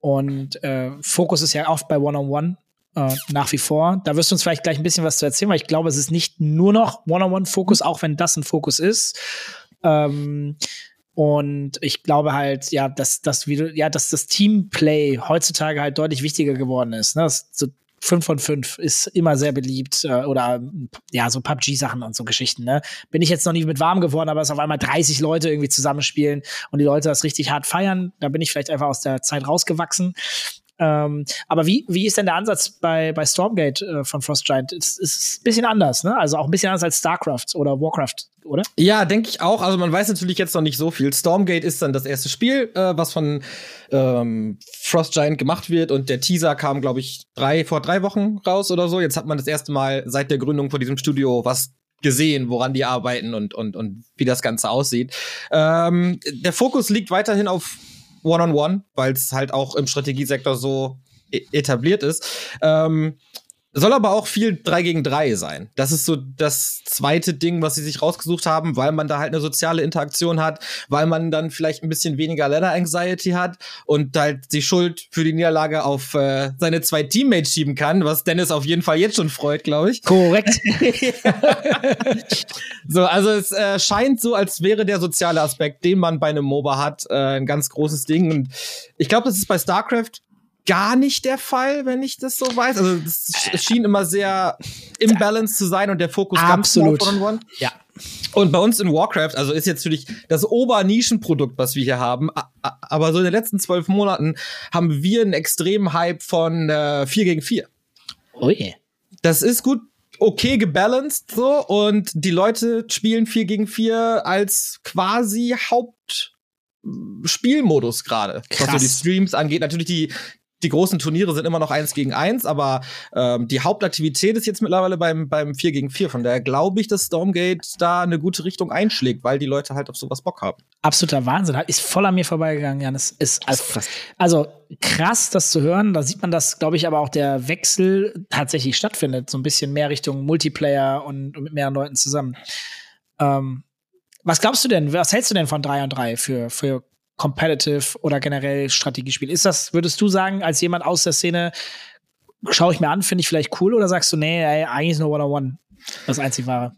Und äh, Fokus ist ja oft bei One-on-One. Äh, nach wie vor. Da wirst du uns vielleicht gleich ein bisschen was zu erzählen, weil ich glaube, es ist nicht nur noch One-on-One-Fokus, auch wenn das ein Fokus ist. Ähm, und ich glaube halt, ja, dass, dass, wie du, ja, dass das Teamplay heutzutage halt deutlich wichtiger geworden ist. Ne? Das, so 5 von 5 ist immer sehr beliebt äh, oder ja, so PUBG-Sachen und so Geschichten. Ne? Bin ich jetzt noch nie mit warm geworden, aber es auf einmal 30 Leute irgendwie zusammenspielen und die Leute das richtig hart feiern. Da bin ich vielleicht einfach aus der Zeit rausgewachsen. Ähm, aber wie, wie ist denn der Ansatz bei, bei Stormgate äh, von Frost Giant? Es ist ein bisschen anders, ne? Also auch ein bisschen anders als StarCraft oder Warcraft, oder? Ja, denke ich auch. Also man weiß natürlich jetzt noch nicht so viel. Stormgate ist dann das erste Spiel, äh, was von ähm, Frost Giant gemacht wird und der Teaser kam, glaube ich, drei, vor drei Wochen raus oder so. Jetzt hat man das erste Mal seit der Gründung von diesem Studio was gesehen, woran die arbeiten und, und, und wie das Ganze aussieht. Ähm, der Fokus liegt weiterhin auf One-on-One, weil es halt auch im Strategiesektor so e- etabliert ist. Ähm, soll aber auch viel 3 gegen 3 sein. Das ist so das zweite Ding, was sie sich rausgesucht haben, weil man da halt eine soziale Interaktion hat, weil man dann vielleicht ein bisschen weniger Ladder Anxiety hat und halt die Schuld für die Niederlage auf äh, seine zwei Teammates schieben kann, was Dennis auf jeden Fall jetzt schon freut, glaube ich. Korrekt. <laughs> <laughs> so, also es äh, scheint so, als wäre der soziale Aspekt, den man bei einem MOBA hat, äh, ein ganz großes Ding. Und ich glaube, das ist bei StarCraft gar nicht der Fall, wenn ich das so weiß. Also es schien immer sehr imbalanced zu sein und der Fokus Absolut. ganz One-on-One. ja. Und bei uns in Warcraft, also ist jetzt natürlich das Obernischenprodukt, was wir hier haben, aber so in den letzten zwölf Monaten haben wir einen extremen Hype von äh, 4 gegen 4. Ui. Das ist gut, okay gebalanced so und die Leute spielen 4 gegen 4 als quasi Hauptspielmodus gerade, was so die Streams angeht. Natürlich die die großen Turniere sind immer noch eins gegen eins, aber ähm, die Hauptaktivität ist jetzt mittlerweile beim, beim 4 gegen 4. Von daher glaube ich, dass Stormgate da eine gute Richtung einschlägt, weil die Leute halt auf sowas Bock haben. Absoluter Wahnsinn. Ist voll an mir vorbeigegangen, Janis. Ist also, also krass, das zu hören. Da sieht man, dass, glaube ich, aber auch der Wechsel tatsächlich stattfindet. So ein bisschen mehr Richtung Multiplayer und, und mit mehreren Leuten zusammen. Ähm, was glaubst du denn? Was hältst du denn von 3 und 3 für, für Competitive oder generell Strategiespiel? Ist das, würdest du sagen, als jemand aus der Szene, schaue ich mir an, finde ich vielleicht cool oder sagst du, nee, ey, eigentlich ist nur One-on-One das einzig wahre?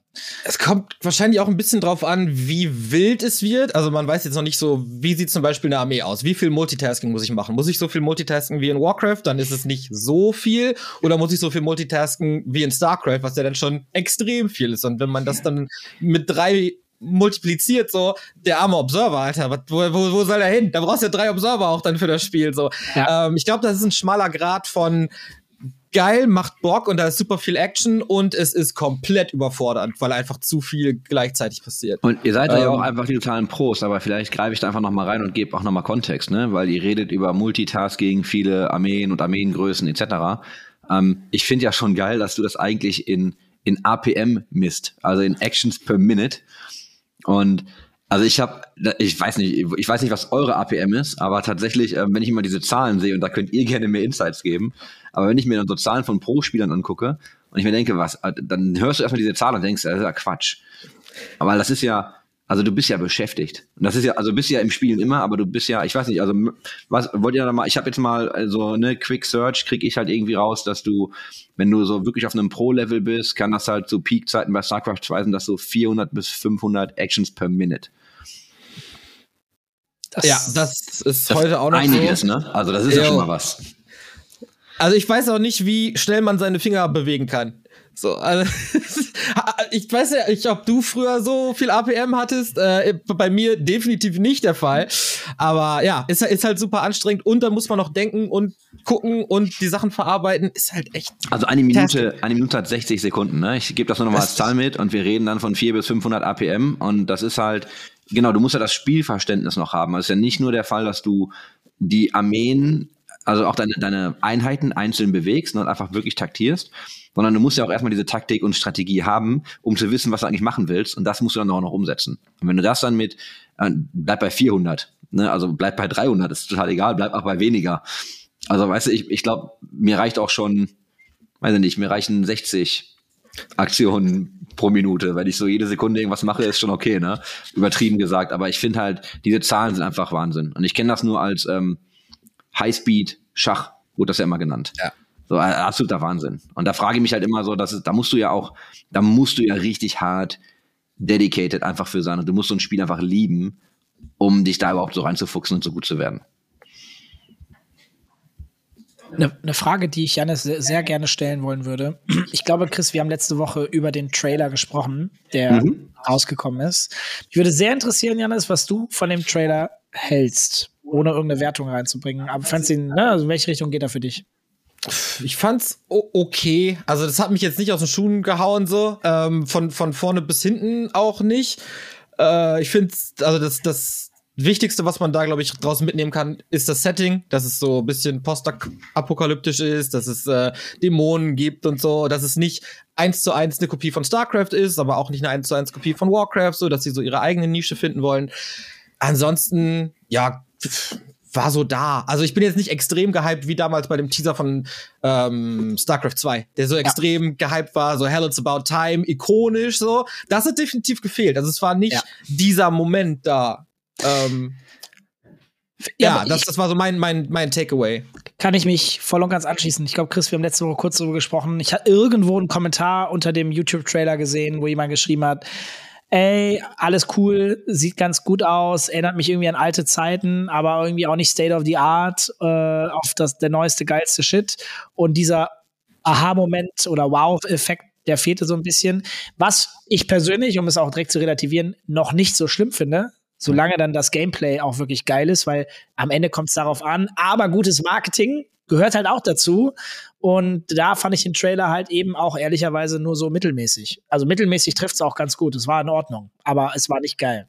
Es kommt wahrscheinlich auch ein bisschen drauf an, wie wild es wird. Also man weiß jetzt noch nicht so, wie sieht zum Beispiel eine Armee aus? Wie viel Multitasking muss ich machen? Muss ich so viel Multitasking wie in Warcraft? Dann ist es nicht so viel. Oder muss ich so viel Multitasking wie in StarCraft, was ja dann schon extrem viel ist? Und wenn man das dann mit drei multipliziert, so, der arme Observer, Alter, wo, wo, wo soll er hin? Da brauchst du ja drei Observer auch dann für das Spiel, so. Ja. Ähm, ich glaube, das ist ein schmaler Grad von geil, macht Bock und da ist super viel Action und es ist komplett überfordernd, weil einfach zu viel gleichzeitig passiert. Und ihr seid da ja Ähm. auch einfach die totalen Pros, aber vielleicht greife ich da einfach noch mal rein und gebe auch noch mal Kontext, ne? Weil ihr redet über Multitasking, viele Armeen und Armeengrößen etc. Ähm, ich finde ja schon geil, dass du das eigentlich in, in APM misst, also in Actions per Minute. Und also ich habe, ich weiß nicht, ich weiß nicht, was eure APM ist, aber tatsächlich, ähm, wenn ich immer diese Zahlen sehe, und da könnt ihr <laughs> gerne mehr Insights geben, aber wenn ich mir dann so Zahlen von Pro-Spielern angucke und ich mir denke, was, äh, dann hörst du erstmal diese Zahl und denkst, das ist ja Quatsch. Aber das ist ja, also du bist ja beschäftigt. Und das ist ja, also bist ja im Spielen immer, aber du bist ja, ich weiß nicht, also was wollt ihr da mal, ich habe jetzt mal so eine Quick Search, krieg ich halt irgendwie raus, dass du, wenn du so wirklich auf einem Pro-Level bist, kann das halt so Peak-Zeiten bei StarCraft 2 sind das so 400 bis 500 Actions per Minute. Das, Ja, das ist Das heute auch noch einiges, so. ne? Also das ist ja Jo. schon mal was. Also ich weiß auch nicht, wie schnell man seine Finger bewegen kann. So, also, <laughs> ich weiß ja nicht, ob du früher so viel APM hattest. Äh, bei mir definitiv nicht der Fall. Aber ja, ist, ist halt super anstrengend und da muss man noch denken und gucken und die Sachen verarbeiten. Ist halt echt. Also eine Minute, eine Minute hat 60 Sekunden, ne? Ich gebe das nur noch mal Das als Zahl mit und wir reden dann von 400 bis 500 APM und das ist halt, genau, du musst ja das Spielverständnis noch haben. Es ist ja nicht nur der Fall, dass du die Armeen, also auch deine, deine Einheiten einzeln bewegst ne, und einfach wirklich taktierst, sondern du musst ja auch erstmal diese Taktik und Strategie haben, um zu wissen, was du eigentlich machen willst und das musst du dann auch noch umsetzen. Und wenn du das dann mit, äh, bleib bei 400, ne? also bleib bei 300, ist total egal, bleib auch bei weniger. Also weißt du, ich, ich glaube, mir reicht auch schon weiß ich nicht, mir reichen 60 Aktionen pro Minute. Wenn ich so jede Sekunde irgendwas mache, ist schon okay, ne? Übertrieben gesagt. Aber ich finde halt, diese Zahlen sind einfach Wahnsinn. Und ich kenne das nur als ähm, Highspeed-Schach, wurde das ja immer genannt. Ja. So äh, absoluter Wahnsinn. Und da frage ich mich halt immer so, dass da musst du ja auch, da musst du ja richtig hart dedicated einfach für sein. Und du musst so ein Spiel einfach lieben, um dich da überhaupt so reinzufuchsen und so gut zu werden. Eine, eine Frage, die ich Janis sehr, sehr gerne stellen wollen würde. Ich glaube, Chris, wir haben letzte Woche über den Trailer gesprochen, der rausgekommen ist. Mich würde sehr interessieren, Janis, was du von dem Trailer hältst. ohne irgendeine Wertung reinzubringen. Aber fandst du ihn, ne? Also in welche Richtung geht er für dich? Ich fand's okay. Also das hat mich jetzt nicht aus den Schuhen gehauen so. Ähm, von von vorne bis hinten auch nicht. Äh, ich finde, also das das Wichtigste, was man da, glaube ich, draußen mitnehmen kann, ist das Setting, dass es so ein bisschen postapokalyptisch ist, dass es äh, Dämonen gibt und so, dass es nicht eins zu eins eine Kopie von StarCraft ist, aber auch nicht eine eins zu eins Kopie von Warcraft, so dass sie so ihre eigene Nische finden wollen. Ansonsten, ja, war so da. Also ich bin jetzt nicht extrem gehypt wie damals bei dem Teaser von ähm, StarCraft 2, der so extrem ja. gehypt war, so Hell It's About Time, ikonisch so. Das hat definitiv gefehlt. Also es war nicht ja. dieser Moment da. Ähm, ja, ja das, das war so mein, mein, mein Takeaway. Kann ich mich voll und ganz anschließen. Ich glaube, Chris, wir haben letzte Woche kurz darüber gesprochen. Ich habe irgendwo einen Kommentar unter dem YouTube-Trailer gesehen, wo jemand geschrieben hat, ey, alles cool, sieht ganz gut aus, erinnert mich irgendwie an alte Zeiten, aber irgendwie auch nicht State of the Art, äh, auf das, der neueste, geilste Shit. Und dieser Aha-Moment oder Wow-Effekt, der fehlte so ein bisschen. Was ich persönlich, um es auch direkt zu relativieren, noch nicht so schlimm finde, solange dann das Gameplay auch wirklich geil ist, weil am Ende kommt es darauf an. Aber gutes Marketing gehört halt auch dazu. Und da fand ich den Trailer halt eben auch ehrlicherweise nur so mittelmäßig. Also mittelmäßig trifft es auch ganz gut. Es war in Ordnung, aber es war nicht geil.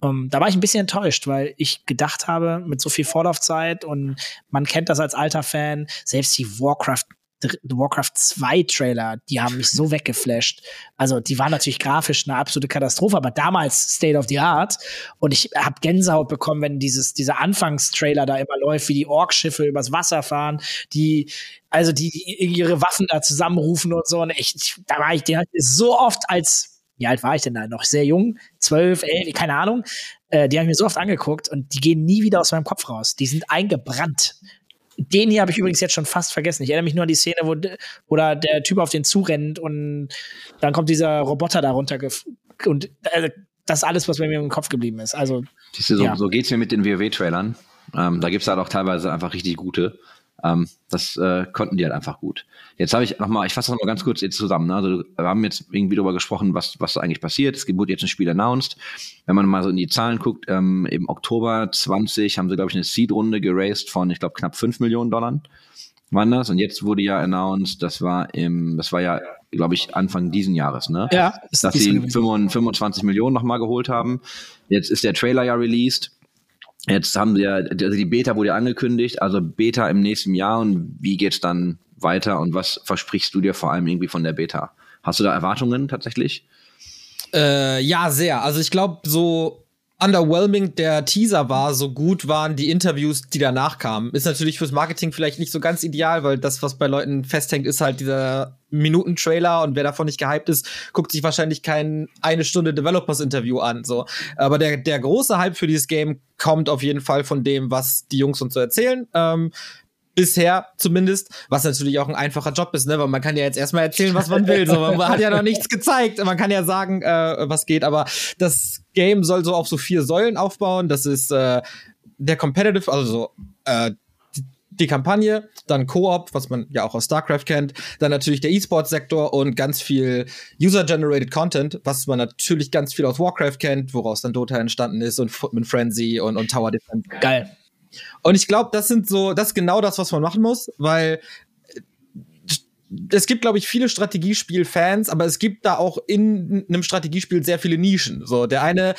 Um, ähm, da war ich ein bisschen enttäuscht, weil ich gedacht habe, mit so viel Vorlaufzeit und man kennt das als alter Fan, selbst die Warcraft Warcraft 2 Trailer, die haben mich so <laughs> weggeflasht. Also, die waren natürlich grafisch eine absolute Katastrophe, aber damals State of the Art. Und ich habe Gänsehaut bekommen, wenn dieses, dieser Anfangstrailer da immer läuft, wie die Orkschiffe übers Wasser fahren, die, also die, die ihre Waffen da zusammenrufen und so. Und echt, da war ich, den hatte ich so oft als, wie alt war ich denn da? Noch sehr jung? Zwölf, elf, keine Ahnung. Äh, die habe ich mir so oft angeguckt und die gehen nie wieder aus meinem Kopf raus. Die sind eingebrannt. Den hier habe ich übrigens jetzt schon fast vergessen. Ich erinnere mich nur an die Szene, wo, wo da der Typ auf den zurennt und dann kommt dieser Roboter da runter und äh, das ist alles, was bei mir im Kopf geblieben ist. Also, Siehst du, so, ja. so geht's mir mit den WoW-Trailern. Ähm, da gibt's halt auch teilweise einfach richtig gute. Ähm, das äh, konnten die halt einfach gut. Jetzt habe ich nochmal, ich fasse das mal ganz kurz jetzt zusammen. Ne? Also wir haben jetzt irgendwie darüber gesprochen, was, was eigentlich passiert. Es wurde jetzt ein Spiel announced. Wenn man mal so in die Zahlen guckt, ähm, im Oktober 20 haben sie, glaube ich, eine Seed-Runde geraced von, ich glaube, knapp 5 Millionen Dollar. Waren das? Und jetzt wurde ja announced, das war im, das war ja, glaube ich, Anfang diesen Jahres, ne? Ja. Dass sie 25 Millionen nochmal geholt haben. Jetzt ist der Trailer ja released. Jetzt haben wir, also die Beta wurde angekündigt, also Beta im nächsten Jahr und wie geht's dann weiter und was versprichst du dir vor allem irgendwie von der Beta? Hast du da Erwartungen tatsächlich? Äh, ja, sehr. Also ich glaube, so underwhelming der Teaser war, so gut waren die Interviews, die danach kamen. Ist natürlich fürs Marketing vielleicht nicht so ganz ideal, weil das, was bei Leuten festhängt, ist halt dieser Minuten-Trailer und wer davon nicht gehypt ist, guckt sich wahrscheinlich kein eine Stunde Developers-Interview an. So. Aber der, der große Hype für dieses Game kommt auf jeden Fall von dem, was die Jungs uns so erzählen. Ähm, Bisher zumindest, was natürlich auch ein einfacher Job ist, ne? Weil man kann ja jetzt erstmal erzählen, was man will. So, man hat ja noch nichts gezeigt. Man kann ja sagen, äh, was geht, aber das Game soll so auf so vier Säulen aufbauen. Das ist äh, der Competitive, also so, äh, die Kampagne, dann Koop, was man ja auch aus StarCraft kennt, dann natürlich der E-Sports-Sektor und ganz viel User-Generated Content, was man natürlich ganz viel aus Warcraft kennt, woraus dann Dota entstanden ist und Footman Frenzy und, und Tower Defense. Geil. Und ich glaube, das sind so, das ist genau das, was man machen muss, weil es gibt, glaube ich, viele Strategiespiel-Fans, aber es gibt da auch in einem Strategiespiel sehr viele Nischen. So, der eine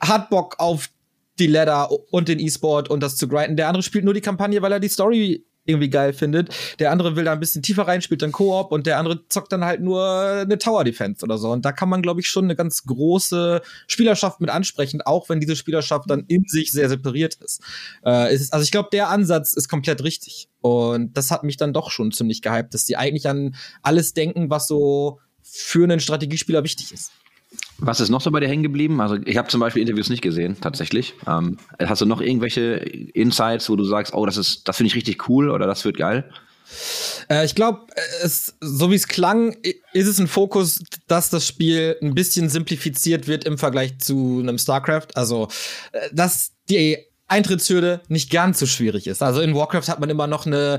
hat Bock auf die Ladder und den E-Sport und das zu grinden. Der andere spielt nur die Kampagne, weil er die Story irgendwie geil findet. Der andere will da ein bisschen tiefer rein, spielt dann Koop und der andere zockt dann halt nur eine Tower Defense oder so. Und da kann man, glaube ich, schon eine ganz große Spielerschaft mit ansprechen, auch wenn diese Spielerschaft dann in sich sehr separiert ist. Äh, ist also ich glaube, der Ansatz ist komplett richtig. Und das hat mich dann doch schon ziemlich gehypt, dass die eigentlich an alles denken, was so für einen Strategiespieler wichtig ist. Was ist noch so bei dir hängen geblieben? Also ich habe zum Beispiel Interviews nicht gesehen, tatsächlich. Ähm, hast du noch irgendwelche Insights, wo du sagst, oh, das ist, das finde ich richtig cool oder das wird geil? Äh, ich glaube, so wie es klang, ist es ein Fokus, dass das Spiel ein bisschen simplifiziert wird im Vergleich zu einem StarCraft. Also, äh, dass die Eintrittshürde nicht ganz so schwierig ist. Also in Warcraft hat man immer noch eine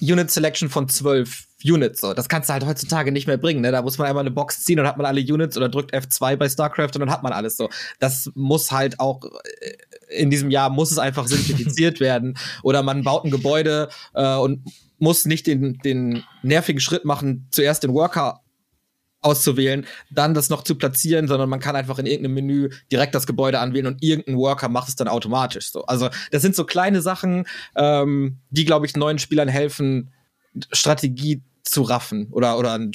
Unit Selection von zwölf Units. So. Das kannst du halt heutzutage nicht mehr bringen. Ne? Da muss man einmal eine Box ziehen und hat man alle Units oder drückt F2 bei StarCraft und dann hat man alles so. Das muss halt auch äh, in diesem Jahr muss es einfach simplifiziert <laughs> werden. Oder man baut ein Gebäude äh, und muss nicht den, den nervigen Schritt machen, zuerst den Worker auszuwählen, dann das noch zu platzieren, sondern man kann einfach in irgendeinem Menü direkt das Gebäude anwählen und irgendein Worker macht es dann automatisch. So. Also das sind so kleine Sachen, ähm, die, glaube ich, neuen Spielern helfen, Strategie zu raffen oder, oder ein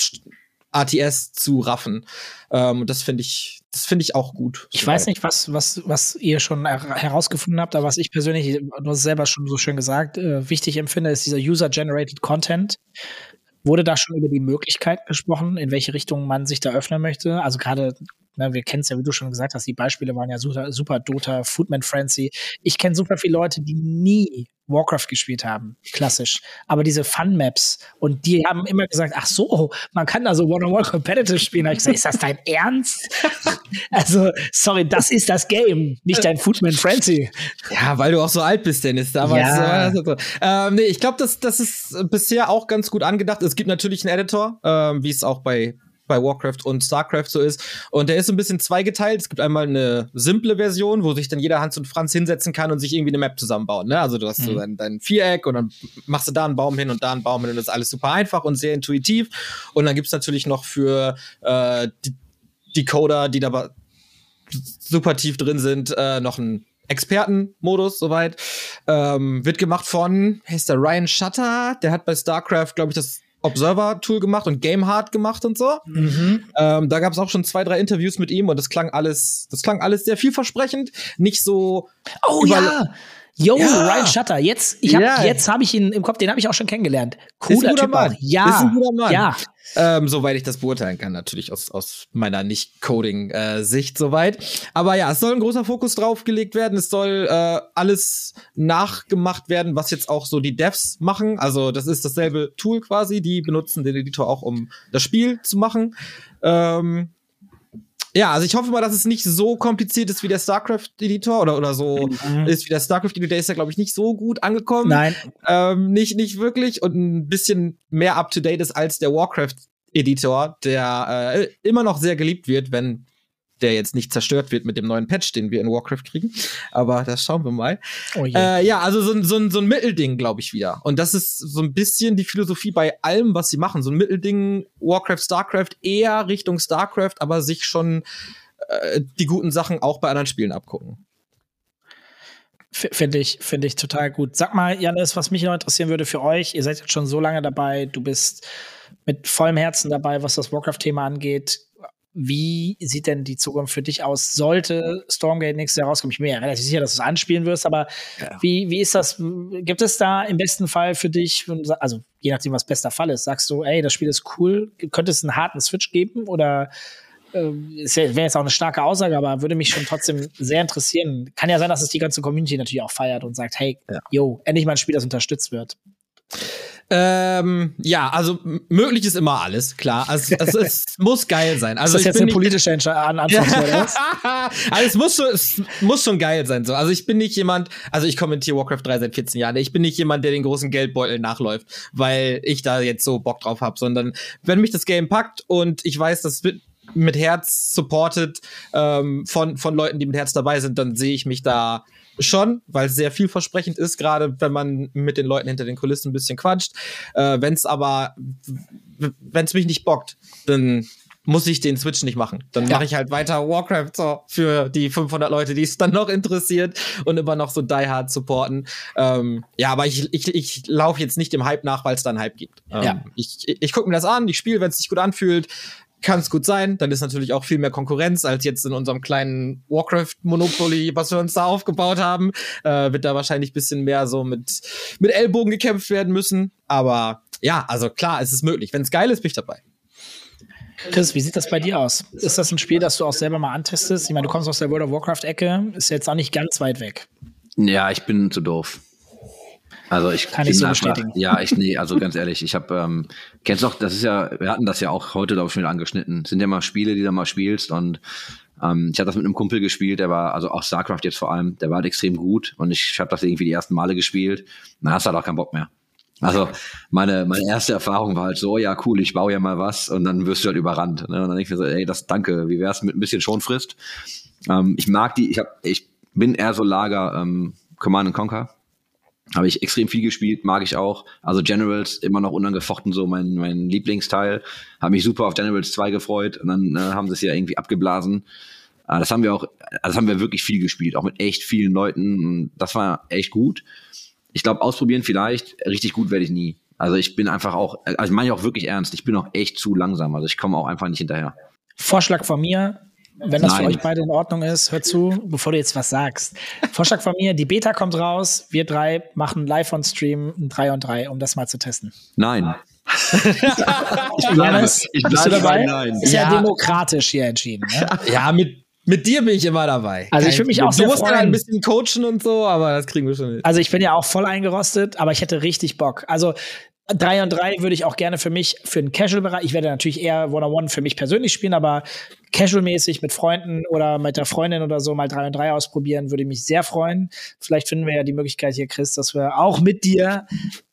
ATS zu raffen. Ähm, das finde ich, das finde ich auch gut. Ich weiß nicht, was, was, was ihr schon herausgefunden habt, aber was ich persönlich, es selber schon so schön gesagt, äh, wichtig empfinde, ist dieser User-Generated Content. Wurde da schon über die Möglichkeit gesprochen, in welche Richtung man sich da öffnen möchte? Also gerade, ne, wir kennen es ja, wie du schon gesagt hast, die Beispiele waren ja super, super Dota, Foodman Frenzy. Ich kenne super viele Leute, die nie Warcraft gespielt haben, klassisch. Aber diese Fun-Maps und die haben immer gesagt, ach so, man kann da so One-on-One Competitive spielen. Da ich gesagt, ist das dein <laughs> Ernst? also, sorry, das ist das Game, nicht dein Foodman Frenzy. Ja, weil du auch so alt bist, Dennis. Damals. Ja. So, so. Ähm, nee, ich glaube, das, das ist bisher auch ganz gut angedacht. Es gibt natürlich einen Editor, ähm, wie es auch bei bei Warcraft und Starcraft so ist. Und der ist so ein bisschen zweigeteilt. Es gibt einmal eine simple Version, wo sich dann jeder Hans und Franz hinsetzen kann und sich irgendwie eine Map zusammenbauen. Ne? Also du hast mhm. so dein, dein, Viereck und dann machst du da einen Baum hin und da einen Baum hin und das ist alles super einfach und sehr intuitiv. Und dann gibt's natürlich noch für äh, die, die Coder, die da super tief drin sind, äh, noch ein Expertenmodus soweit. Ähm, wird gemacht von, heißt der Ryan Shutter, der hat bei StarCraft, glaube ich, das Observer-Tool gemacht und Gamehard gemacht und so. Mhm. Ähm, da gab es auch schon zwei, drei Interviews mit ihm und das klang alles, das klang alles sehr vielversprechend. Nicht so. Oh ja! Yo, ja. Ryan Shutter. Jetzt, ich hab, ja. jetzt habe ich ihn im Kopf, den habe ich auch schon kennengelernt. Cooler Typ. Mann. Ja. Ist ein guter Mann. Ja. Ähm, soweit ich das beurteilen kann, natürlich aus, aus meiner Nicht-Coding-Sicht äh, soweit. Aber ja, es soll ein großer Fokus drauf gelegt werden. Es soll äh, alles nachgemacht werden, was jetzt auch so die Devs machen. Also das ist dasselbe Tool quasi. Die benutzen den Editor auch, um das Spiel zu machen. Ähm, ja, also ich hoffe mal, dass es nicht so kompliziert ist wie der StarCraft-Editor oder, oder so mhm. ist wie der StarCraft-Editor. Der ist ja, glaube ich, nicht so gut angekommen. Nein. Ähm, nicht, nicht wirklich und ein bisschen mehr up-to-date ist als der Warcraft-Editor, der äh, immer noch sehr geliebt wird, wenn der jetzt nicht zerstört wird mit dem neuen Patch, den wir in Warcraft kriegen. Aber das schauen wir mal. Oh äh, ja, also so, so, so ein Mittelding, glaube ich, wieder. Und das ist so ein bisschen die Philosophie bei allem, was sie machen. So ein Mittelding, Warcraft, StarCraft, eher Richtung StarCraft, aber sich schon äh, die guten Sachen auch bei anderen Spielen abgucken. Finde ich, finde ich total gut. Sag mal, Janis, was mich noch interessieren würde für euch, ihr seid jetzt schon so lange dabei, du bist mit vollem Herzen dabei, was das Warcraft-Thema angeht. Wie sieht denn die Zukunft für dich aus? Sollte Stormgate nächstes Jahr rauskommen? Ich bin mir ja relativ sicher, dass du es anspielen wirst, aber ja. wie, wie ist das? Gibt es da im besten Fall für dich, also je nachdem, was bester Fall ist, sagst du, ey, das Spiel ist cool, könnte es einen harten Switch geben oder äh, es wäre jetzt auch eine starke Aussage, aber würde mich schon trotzdem sehr interessieren. Kann ja sein, dass es die ganze Community natürlich auch feiert und sagt, hey, ja. yo, endlich mal ein Spiel, das unterstützt wird. Ähm, ja, also möglich ist immer alles, klar. Also, also es <laughs> muss geil sein. Also ist das jetzt eine politische Antwort? <laughs> also es muss schon, es muss schon geil sein. So. Also ich bin nicht jemand, also ich kommentiere Warcraft 3 seit 14 Jahren. Ich bin nicht jemand, der den großen Geldbeutel nachläuft, weil ich da jetzt so Bock drauf habe, sondern wenn mich das Game packt und ich weiß, das wird mit Herz supported ähm, von, von Leuten, die mit Herz dabei sind, dann sehe ich mich da schon, weil es sehr vielversprechend ist, gerade wenn man mit den Leuten hinter den Kulissen ein bisschen quatscht. Äh, wenn es aber, wenn es mich nicht bockt, dann muss ich den Switch nicht machen. Dann ja. mache ich halt weiter Warcraft so für die 500 Leute, die es dann noch interessiert und immer noch so Die Hard supporten. Ähm, ja, aber ich, ich, ich laufe jetzt nicht dem Hype nach, weil es dann Hype gibt. Ähm, ja. Ich, ich gucke mir das an, ich spiele, wenn es sich gut anfühlt kann es gut sein. Dann ist natürlich auch viel mehr Konkurrenz als jetzt in unserem kleinen Warcraft-Monopoly, was wir uns da aufgebaut haben. Äh, wird da wahrscheinlich bisschen mehr so mit, mit Ellbogen gekämpft werden müssen. Aber ja, also klar, es ist möglich. Wenn es geil ist, bin ich dabei. Chris, wie sieht das bei dir aus? Ist das ein Spiel, das du auch selber mal antestest? Ich meine, du kommst aus der World of Warcraft-Ecke, ist jetzt auch nicht ganz weit weg. Ja, ich bin zu doof. Also ich kann ich so einfach, bestätigen. Ja, ich nee, also ganz <laughs> ehrlich, ich habe ähm, kennst doch, das ist ja, wir hatten das ja auch heute glaube ich schon wieder angeschnitten. Sind ja mal Spiele, die du mal spielst und ähm, ich habe das mit einem Kumpel gespielt, der war also auch Starcraft jetzt vor allem, der war halt extrem gut und ich, ich habe das irgendwie die ersten Male gespielt. Dann hast du halt auch keinen Bock mehr. Also meine, meine erste Erfahrung war halt so, ja cool, ich baue ja mal was und dann wirst du halt überrannt. Ne? Und dann denke ich mir so, ey, das danke, wie wär's mit ein bisschen Schonfrist? Ähm, ich mag die, ich habe, ich bin eher so Lager ähm, Command Conquer. Habe ich extrem viel gespielt, mag ich auch. Also Generals immer noch unangefochten so mein, mein Lieblingsteil. Habe mich super auf Generals 2 gefreut und dann äh, haben sie es ja irgendwie abgeblasen. Äh, das haben wir auch, das haben wir wirklich viel gespielt, auch mit echt vielen Leuten. Das war echt gut. Ich glaube, ausprobieren vielleicht, richtig gut werde ich nie. Also ich bin einfach auch, also ich meine auch wirklich ernst, ich bin auch echt zu langsam. Also ich komme auch einfach nicht hinterher. Vorschlag von mir, wenn das Nein. für euch beide in Ordnung ist, hört zu, bevor du jetzt was sagst. Vorschlag von mir, die Beta kommt raus, wir drei machen live on Stream ein 3 und 3, um das mal zu testen. Nein. <laughs> Ich Janis, ich bist du bleibe dabei? bei Nein. Ist ja, Ja. demokratisch hier entschieden. Ne? <laughs> Ja, mit, mit dir bin ich immer dabei. Also ich würd mich auch sehr Du musst dann freuen. ein bisschen coachen und so, aber das kriegen wir schon hin. Also ich bin ja auch voll eingerostet, aber ich hätte richtig Bock. Also 3 und 3 würde ich auch gerne für mich, für den Casual-Bereich, ich werde natürlich eher One-on-One für mich persönlich spielen, aber casual-mäßig mit Freunden oder mit der Freundin oder so mal 3 und 3 ausprobieren, würde mich sehr freuen. Vielleicht finden wir ja die Möglichkeit hier, Chris, dass wir auch mit dir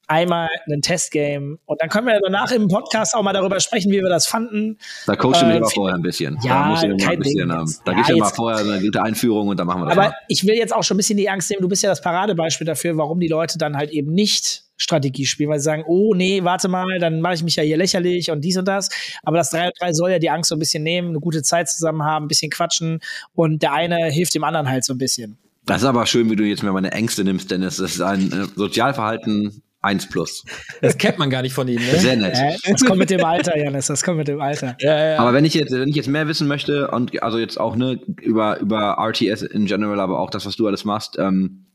einmal ein Testgame und dann können wir danach im Podcast auch mal darüber sprechen, wie wir das fanden. Da coachen wir Äh, vorher ein bisschen. ja, da muss ich kein ein bisschen haben. jetzt. Da Ja, gibt ja mal vorher eine gute Einführung und dann machen wir das Aber mal. ich will jetzt auch schon ein bisschen die Angst nehmen. Du bist ja das Paradebeispiel dafür, warum die Leute dann halt eben nicht Strategie spielen, weil sie sagen, oh nee, warte mal, dann mache ich mich ja hier lächerlich und dies und das. Aber das 3 und 3 soll ja die Angst so ein bisschen nehmen, eine gute Zeit zusammen haben, ein bisschen quatschen und der eine hilft dem anderen halt so ein bisschen. Das ist aber schön, wie du jetzt mir meine Ängste nimmst, Dennis. Das ist ein äh, Sozialverhalten 1 plus. Das kennt man gar nicht von ihm, ne? Sehr nett. Äh, das kommt mit dem Alter, Janis, das kommt mit dem Alter. Ja, ja. Aber wenn ich jetzt, wenn ich jetzt mehr wissen möchte und also jetzt auch ne über über RTS in general, aber auch das, was du alles machst, ähm,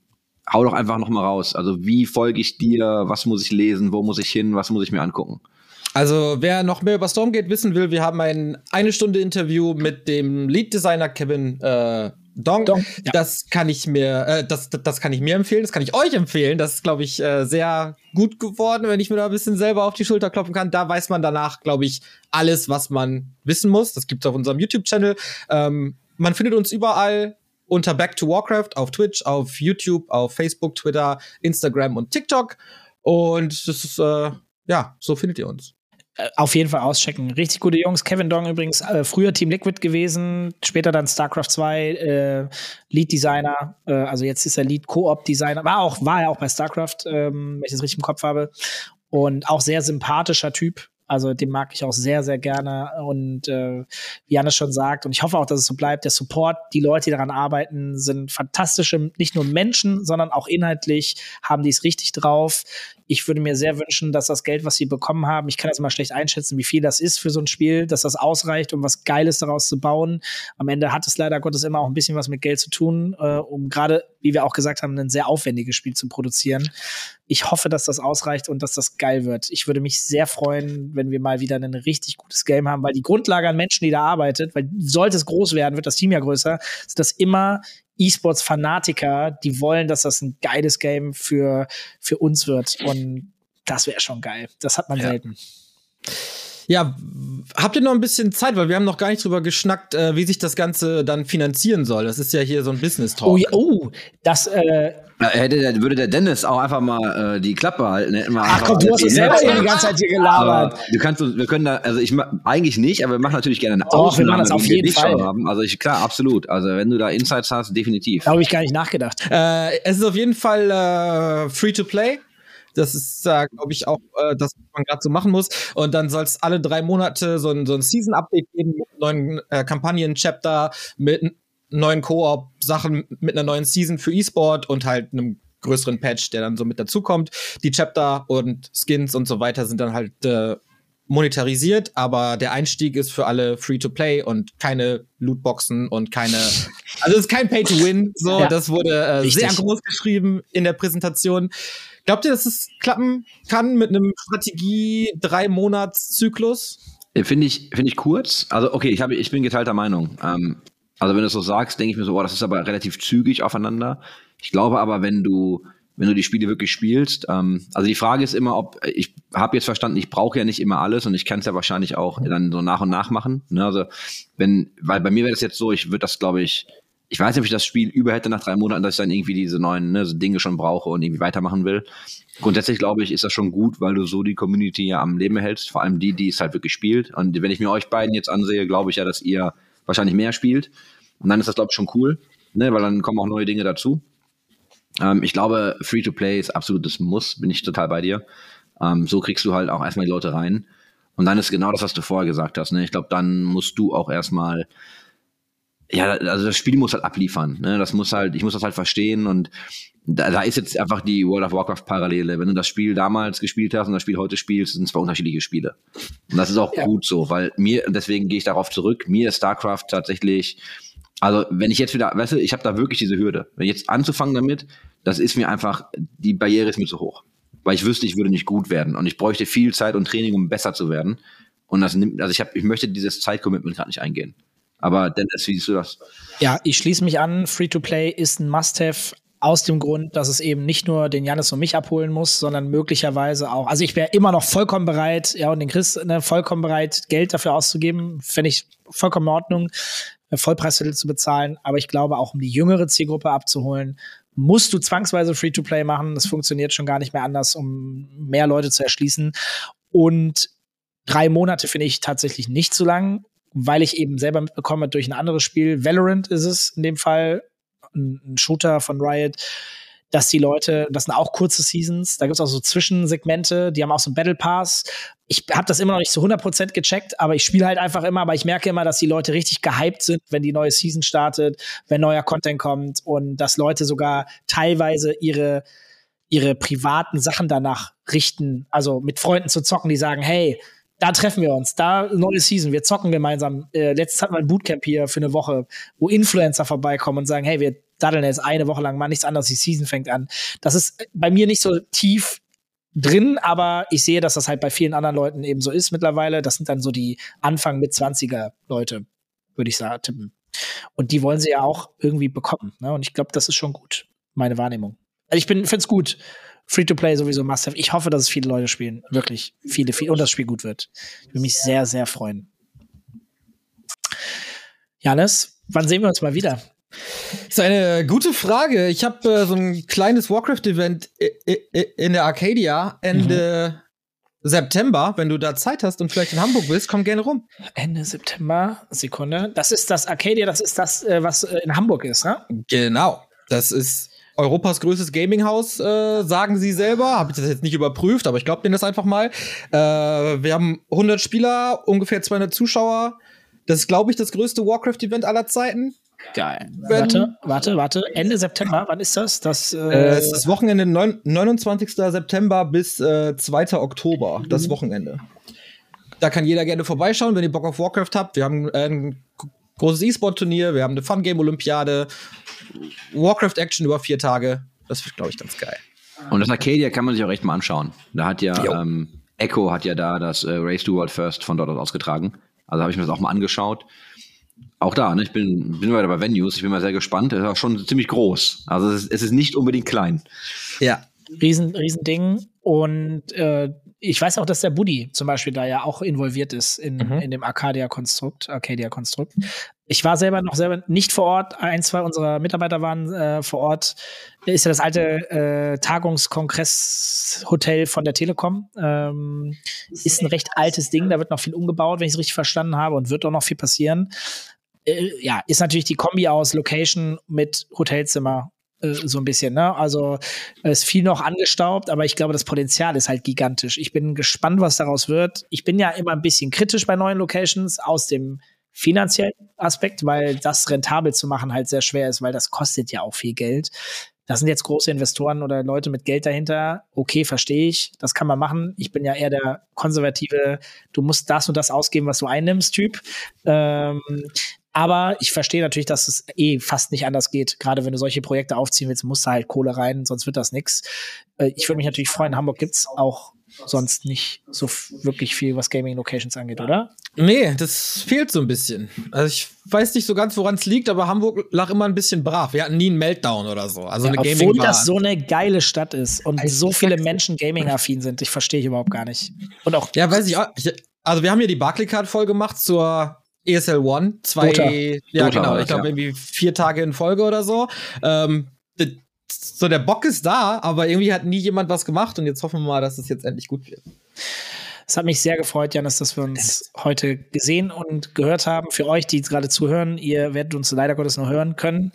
hau doch einfach noch mal raus. Also wie folge ich dir? Was muss ich lesen? Wo muss ich hin? Was muss ich mir angucken? Also, wer noch mehr über Stormgate wissen will, wir haben ein eine Stunde Interview mit dem Lead Designer Kevin äh, Dong. Dong, ja. Das kann ich mir, äh, das, das kann ich mir empfehlen, das kann ich euch empfehlen. Das ist, glaube ich, äh, sehr gut geworden, wenn ich mir da ein bisschen selber auf die Schulter klopfen kann. Da weiß man danach, glaube ich, alles, was man wissen muss. Das gibt's auf unserem YouTube-Channel. Ähm, man findet uns überall unter Back to Warcraft auf Twitch, auf YouTube, auf Facebook, Twitter, Instagram und TikTok. Und das ist, äh, ja, so findet ihr uns. Äh, Auf jeden Fall auschecken. Richtig gute Jungs. Kevin Dong übrigens äh, früher Team Liquid gewesen, später dann StarCraft 2 äh, Lead Designer. Äh, also jetzt ist er Lead Co-op Designer. War auch war er auch bei StarCraft, ähm, wenn ich das richtig im Kopf habe. Und auch sehr sympathischer Typ. Also den mag ich auch sehr, sehr gerne. Und äh, wie Janis schon sagt, und ich hoffe auch, dass es so bleibt, der Support, die Leute, die daran arbeiten, sind fantastische, nicht nur Menschen, sondern auch inhaltlich haben die es richtig drauf. Ich würde mir sehr wünschen, dass das Geld, was sie bekommen haben, ich kann das immer schlecht einschätzen, wie viel das ist für so ein Spiel, dass das ausreicht, um was Geiles daraus zu bauen. Am Ende hat es leider Gottes immer auch ein bisschen was mit Geld zu tun, äh, um gerade, wie wir auch gesagt haben, ein sehr aufwendiges Spiel zu produzieren. Ich hoffe, dass das ausreicht und dass das geil wird. Ich würde mich sehr freuen, wenn wir mal wieder ein richtig gutes Game haben, weil die Grundlage an Menschen, die da arbeitet, weil sollte es groß werden, wird das Team ja größer, sind das immer E-Sports-Fanatiker, die wollen, dass das ein geiles Game für, für uns wird. Und das wäre schon geil. Das hat man Ja. selten. Ja, habt ihr noch ein bisschen Zeit, weil wir haben noch gar nicht drüber geschnackt, äh, wie sich das Ganze dann finanzieren soll. Das ist ja hier so ein Business Talk. Oh, ja, oh, das, äh, Hätte, der- würde der Dennis auch einfach mal äh, die Klappe halten. hätten wir ach komm, du hast es selber erzählt. hier die ganze Zeit hier Aber gelabert. du kannst, wir können da, also ich eigentlich nicht, aber wir machen natürlich gerne eine Doch, wir Ausnahme, machen das auf wir jeden Fall. haben. Also ich, klar, absolut. Also wenn du da Insights hast, definitiv. Da habe ich gar nicht nachgedacht. Äh, es ist auf jeden Fall äh, free to play. Das ist, äh, glaube ich, auch äh, das, was man gerade so machen muss. Und dann soll es alle drei Monate so ein, so ein Season-Update geben mit neuen äh, Kampagnen-Chapter, mit neuen Koop-Sachen, mit einer neuen Season für E-Sport und halt einem größeren Patch, der dann so mit dazukommt. Die Chapter und Skins und so weiter sind dann halt äh, monetarisiert, aber der Einstieg ist für alle free to play und keine Lootboxen und keine, <laughs> also es ist kein Pay to Win. So, Ja. das wurde äh, sehr groß geschrieben in der Präsentation. Glaubt ihr, dass es klappen kann mit einem Strategie drei Monats Zyklus? Äh, Finde ich, finde ich kurz. Also, okay, ich, habe, ich bin geteilter Meinung. Ähm, also, wenn du es so sagst, denke ich mir so, oh, das ist aber relativ zügig aufeinander. Ich glaube aber, wenn du, wenn du die Spiele wirklich spielst, ähm, also die Frage ist immer, ob, ich habe jetzt verstanden, ich brauche ja nicht immer alles und ich kann es ja wahrscheinlich auch dann so nach und nach machen. Ne? Also, wenn, weil bei mir wäre das jetzt so, ich würde das, glaube ich, ich weiß nicht, ob ich das Spiel über hätte nach drei Monaten, dass ich dann irgendwie diese neuen ne, so Dinge schon brauche und irgendwie weitermachen will. Grundsätzlich glaube ich, ist das schon gut, weil du so die Community ja am Leben hältst, vor allem die, die es halt wirklich spielt. Und wenn ich mir euch beiden jetzt ansehe, glaube ich ja, dass ihr wahrscheinlich mehr spielt. Und dann ist das, glaube ich, schon cool. ne, weil dann kommen auch neue Dinge dazu. Ähm, ich glaube, Free-to-Play ist absolutes Muss, bin ich total bei dir. Ähm, so kriegst du halt auch erstmal die Leute rein. Und dann ist genau das, was du vorher gesagt hast. Ne? Ich glaube, dann musst du auch erstmal ja, also das Spiel muss halt abliefern. Ne? Das muss halt, ich muss das halt verstehen und da, da ist jetzt einfach die World of Warcraft Parallele. Wenn du das Spiel damals gespielt hast und das Spiel heute spielst, sind zwei unterschiedliche Spiele. Und das ist auch ja. gut so, weil mir, deswegen gehe ich darauf zurück, mir ist StarCraft tatsächlich, also wenn ich jetzt wieder, weißt du, ich habe da wirklich diese Hürde. Wenn jetzt anzufangen damit, das ist mir einfach, die Barriere ist mir zu hoch. Weil ich wüsste, ich würde nicht gut werden und ich bräuchte viel Zeit und Training, um besser zu werden. Und das nimmt, also ich habe, ich möchte dieses Zeitcommitment gerade nicht eingehen. Aber Dennis, wie siehst du das? Ja, ich schließe mich an. Free-to-Play ist ein Must-have aus dem Grund, dass es eben nicht nur den Janis und mich abholen muss, sondern möglicherweise auch. Also ich wäre immer noch vollkommen bereit, ja, und den Chris ne, vollkommen bereit, Geld dafür auszugeben. Fände ich vollkommen in Ordnung, Vollpreistitel zu bezahlen. Aber ich glaube, auch um die jüngere Zielgruppe abzuholen, musst du zwangsweise Free-to-Play machen. Das funktioniert schon gar nicht mehr anders, um mehr Leute zu erschließen. Und drei Monate finde ich tatsächlich nicht so lang weil ich eben selber mitbekomme durch ein anderes Spiel, Valorant ist es in dem Fall, ein, ein Shooter von Riot, dass die Leute, das sind auch kurze Seasons, da gibt es auch so Zwischensegmente, die haben auch so einen Battle Pass. Ich habe das immer noch nicht zu 100% gecheckt, aber ich spiele halt einfach immer, aber ich merke immer, dass die Leute richtig gehypt sind, wenn die neue Season startet, wenn neuer Content kommt und dass Leute sogar teilweise ihre ihre privaten Sachen danach richten, also mit Freunden zu zocken, die sagen, hey, da treffen wir uns, da neue Season, wir zocken gemeinsam. Äh, letztes hatten wir ein Bootcamp hier für eine Woche, wo Influencer vorbeikommen und sagen, hey, wir daddeln jetzt eine Woche lang mal nichts anderes, die Season fängt an. Das ist bei mir nicht so tief drin, aber ich sehe, dass das halt bei vielen anderen Leuten eben so ist mittlerweile. Das sind dann so die Anfang mit 20er Leute, würde ich sagen, tippen. Und die wollen sie ja auch irgendwie bekommen. Ne? Und ich glaube, das ist schon gut, meine Wahrnehmung. Also ich finde es gut. Free-to-Play sowieso Must-Have. Ich hoffe, dass es viele Leute spielen. Wirklich. Viele, viele. Und das Spiel gut wird. Ich würde mich sehr, sehr freuen. Janis, wann sehen wir uns mal wieder? Das ist eine gute Frage. Ich habe äh, so ein kleines Warcraft-Event in der Arcadia Ende mhm. September. Wenn du da Zeit hast und vielleicht in Hamburg bist, komm gerne rum. Ende September, Sekunde. Das ist das Arcadia, das ist das, äh, was äh, in Hamburg ist, ne? Genau. Das ist Europas größtes Gaminghaus, äh, sagen sie selber. Habe ich das jetzt nicht überprüft, aber ich glaube denen das einfach mal. Äh, wir haben 100 Spieler, ungefähr 200 Zuschauer. Das ist, glaube ich, das größte Warcraft-Event aller Zeiten. Geil. Wenn, warte, warte, warte. Ende September, wann ist das? Das, äh, äh ist das Wochenende 9, 29. September bis äh, 2. Oktober. Mhm. Das Wochenende. Da kann jeder gerne vorbeischauen, wenn ihr Bock auf Warcraft habt. Wir haben äh, ein großes E-Sport-Turnier, wir haben eine Fun-Game-Olympiade, Warcraft-Action über vier Tage. Das wird, glaube ich, ganz geil. Und das Arcadia kann man sich auch echt mal anschauen. Da hat ja ähm, Echo hat ja da das äh, Race to World First von dort aus ausgetragen. Also habe ich mir das auch mal angeschaut. Auch da, ne, ich bin, bin weiter bei Venues, ich bin mal sehr gespannt. Es ist auch schon ziemlich groß. Also es ist, es ist nicht unbedingt klein. Ja. Riesen, riesen Ding. Und äh, ich weiß auch, dass der Buddy zum Beispiel da ja auch involviert ist in, mhm. in dem Arcadia-Konstrukt, Arcadia-Konstrukt. Ich war selber noch selber nicht vor Ort. Ein, zwei unserer Mitarbeiter waren äh, vor Ort. Ist ja das alte äh, Tagungskongresshotel von der Telekom. Ähm, ist ein recht altes Ding. Da wird noch viel umgebaut, wenn ich es richtig verstanden habe, und wird auch noch viel passieren. Äh, ja, ist natürlich die Kombi aus Location mit Hotelzimmer äh, so ein bisschen, ne? Also es ist viel noch angestaubt, aber ich glaube, das Potenzial ist halt gigantisch. Ich bin gespannt, was daraus wird. Ich bin ja immer ein bisschen kritisch bei neuen Locations aus dem finanziellen Aspekt, weil das rentabel zu machen halt sehr schwer ist, weil das kostet ja auch viel Geld. Das sind jetzt große Investoren oder Leute mit Geld dahinter. Okay, verstehe ich. Das kann man machen. Ich bin ja eher der konservative, du musst das und das ausgeben, was du einnimmst, Typ. Ähm, aber ich verstehe natürlich, dass es eh fast nicht anders geht. Gerade wenn du solche Projekte aufziehen willst, musst du halt Kohle rein, sonst wird das nix. Äh, ich würde mich natürlich freuen, in Hamburg gibt's auch sonst nicht so wirklich viel, was Gaming Locations angeht, oder? Nee, das fehlt so ein bisschen. Also ich weiß nicht so ganz, woran es liegt, aber Hamburg lag immer ein bisschen brav. Wir hatten nie einen Meltdown oder so. Also ja, eine Gaming obwohl das so eine geile Stadt ist und also so viele Menschen Gaming-affin sind, ich verstehe ich überhaupt gar nicht. Und auch ja, weiß ich. Also wir haben hier die Barclaycard voll gemacht zur ESL One, zwei, Dota. ja Dota genau, ich glaube ja. irgendwie vier Tage in Folge oder so. Ähm, so der Bock ist da, aber irgendwie hat nie jemand was gemacht und jetzt hoffen wir mal, dass es jetzt endlich gut wird. Es hat mich sehr gefreut, Janis, dass wir uns heute gesehen und gehört haben. Für euch, die gerade zuhören, ihr werdet uns leider Gottes nur hören können.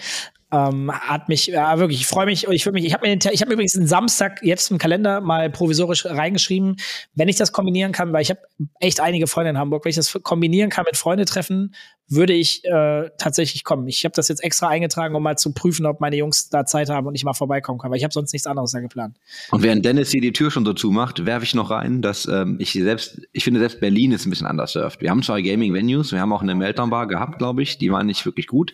Ähm, hat mich, ja, wirklich, ich freue mich, ich, mich, ich habe mir, ich hab mir übrigens den Samstag jetzt im Kalender mal provisorisch reingeschrieben, wenn ich das kombinieren kann, weil ich habe echt einige Freunde in Hamburg, wenn ich das kombinieren kann mit Freunde treffen, würde ich äh, tatsächlich kommen. Ich habe das jetzt extra eingetragen, um mal zu prüfen, ob meine Jungs da Zeit haben und ich mal vorbeikommen kann, weil ich habe sonst nichts anderes da geplant. Und während Dennis hier die Tür schon so zumacht, werfe ich noch rein, dass ähm, ich selbst, ich finde selbst Berlin ist ein bisschen anders surft. Wir haben zwei Gaming-Venues, wir haben auch eine Meltdown-Bar gehabt, glaube ich, die waren nicht wirklich gut.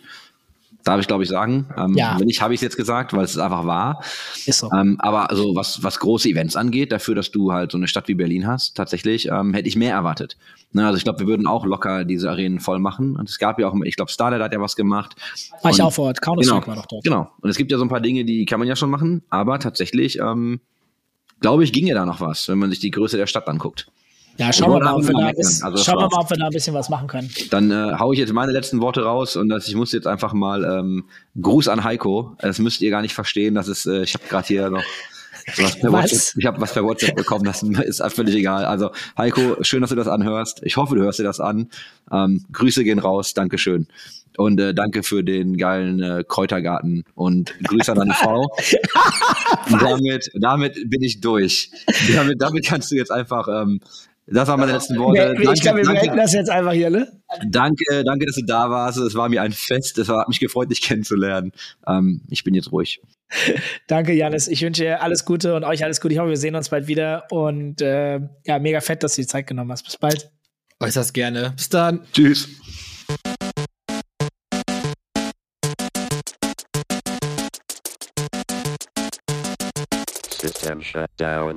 Darf ich, glaube ich, sagen. Ähm, Ja. Wenn nicht, habe ich es jetzt gesagt, weil es einfach wahr. Ist so. Ähm, aber also was, was große Events angeht, dafür, dass du halt so eine Stadt wie Berlin hast, tatsächlich, ähm, hätte ich mehr erwartet. Ne, also ich glaube, wir würden auch locker diese Arenen voll machen. Und es gab ja auch, ich glaube, Starlight hat ja was gemacht. War ich auch vor Ort. Counter-Strike war doch dort. Genau. Und es gibt ja so ein paar Dinge, die kann man ja schon machen, aber tatsächlich, ähm, glaube ich, ginge da noch was, wenn man sich die Größe der Stadt anguckt. Ja, schauen wir mal, ob wir, da, bis, Also schauen wir mal, ob wir da ein bisschen was machen können. Dann äh, hau ich jetzt meine letzten Worte raus und das, ich muss jetzt einfach mal ähm, Gruß an Heiko. Das müsst ihr gar nicht verstehen. Das ist, äh, ich habe gerade hier noch <laughs> was per Was? WhatsApp, ich habe was per WhatsApp bekommen. Das <laughs> ist völlig egal. Also Heiko, schön, dass du das anhörst. Ich hoffe, du hörst dir das an. Ähm, Grüße gehen raus. Dankeschön. Und äh, danke für den geilen äh, Kräutergarten und Grüße an deine Frau. <laughs> damit, damit bin ich durch. Damit, damit kannst du jetzt einfach. Ähm, das waren meine letzten Worte. ich glaube, wir danke, beenden das jetzt einfach hier, ne? Danke, danke, dass du da warst. Es war mir ein Fest. Es hat mich gefreut, dich kennenzulernen. Ähm, ich bin jetzt ruhig. <laughs> Danke, Janis. Ich wünsche dir alles Gute und euch alles Gute. Ich hoffe, wir sehen uns bald wieder. Und äh, ja, mega fett, dass du die Zeit genommen hast. Bis bald. Äußerst gerne. Bis dann. Tschüss. System shut down.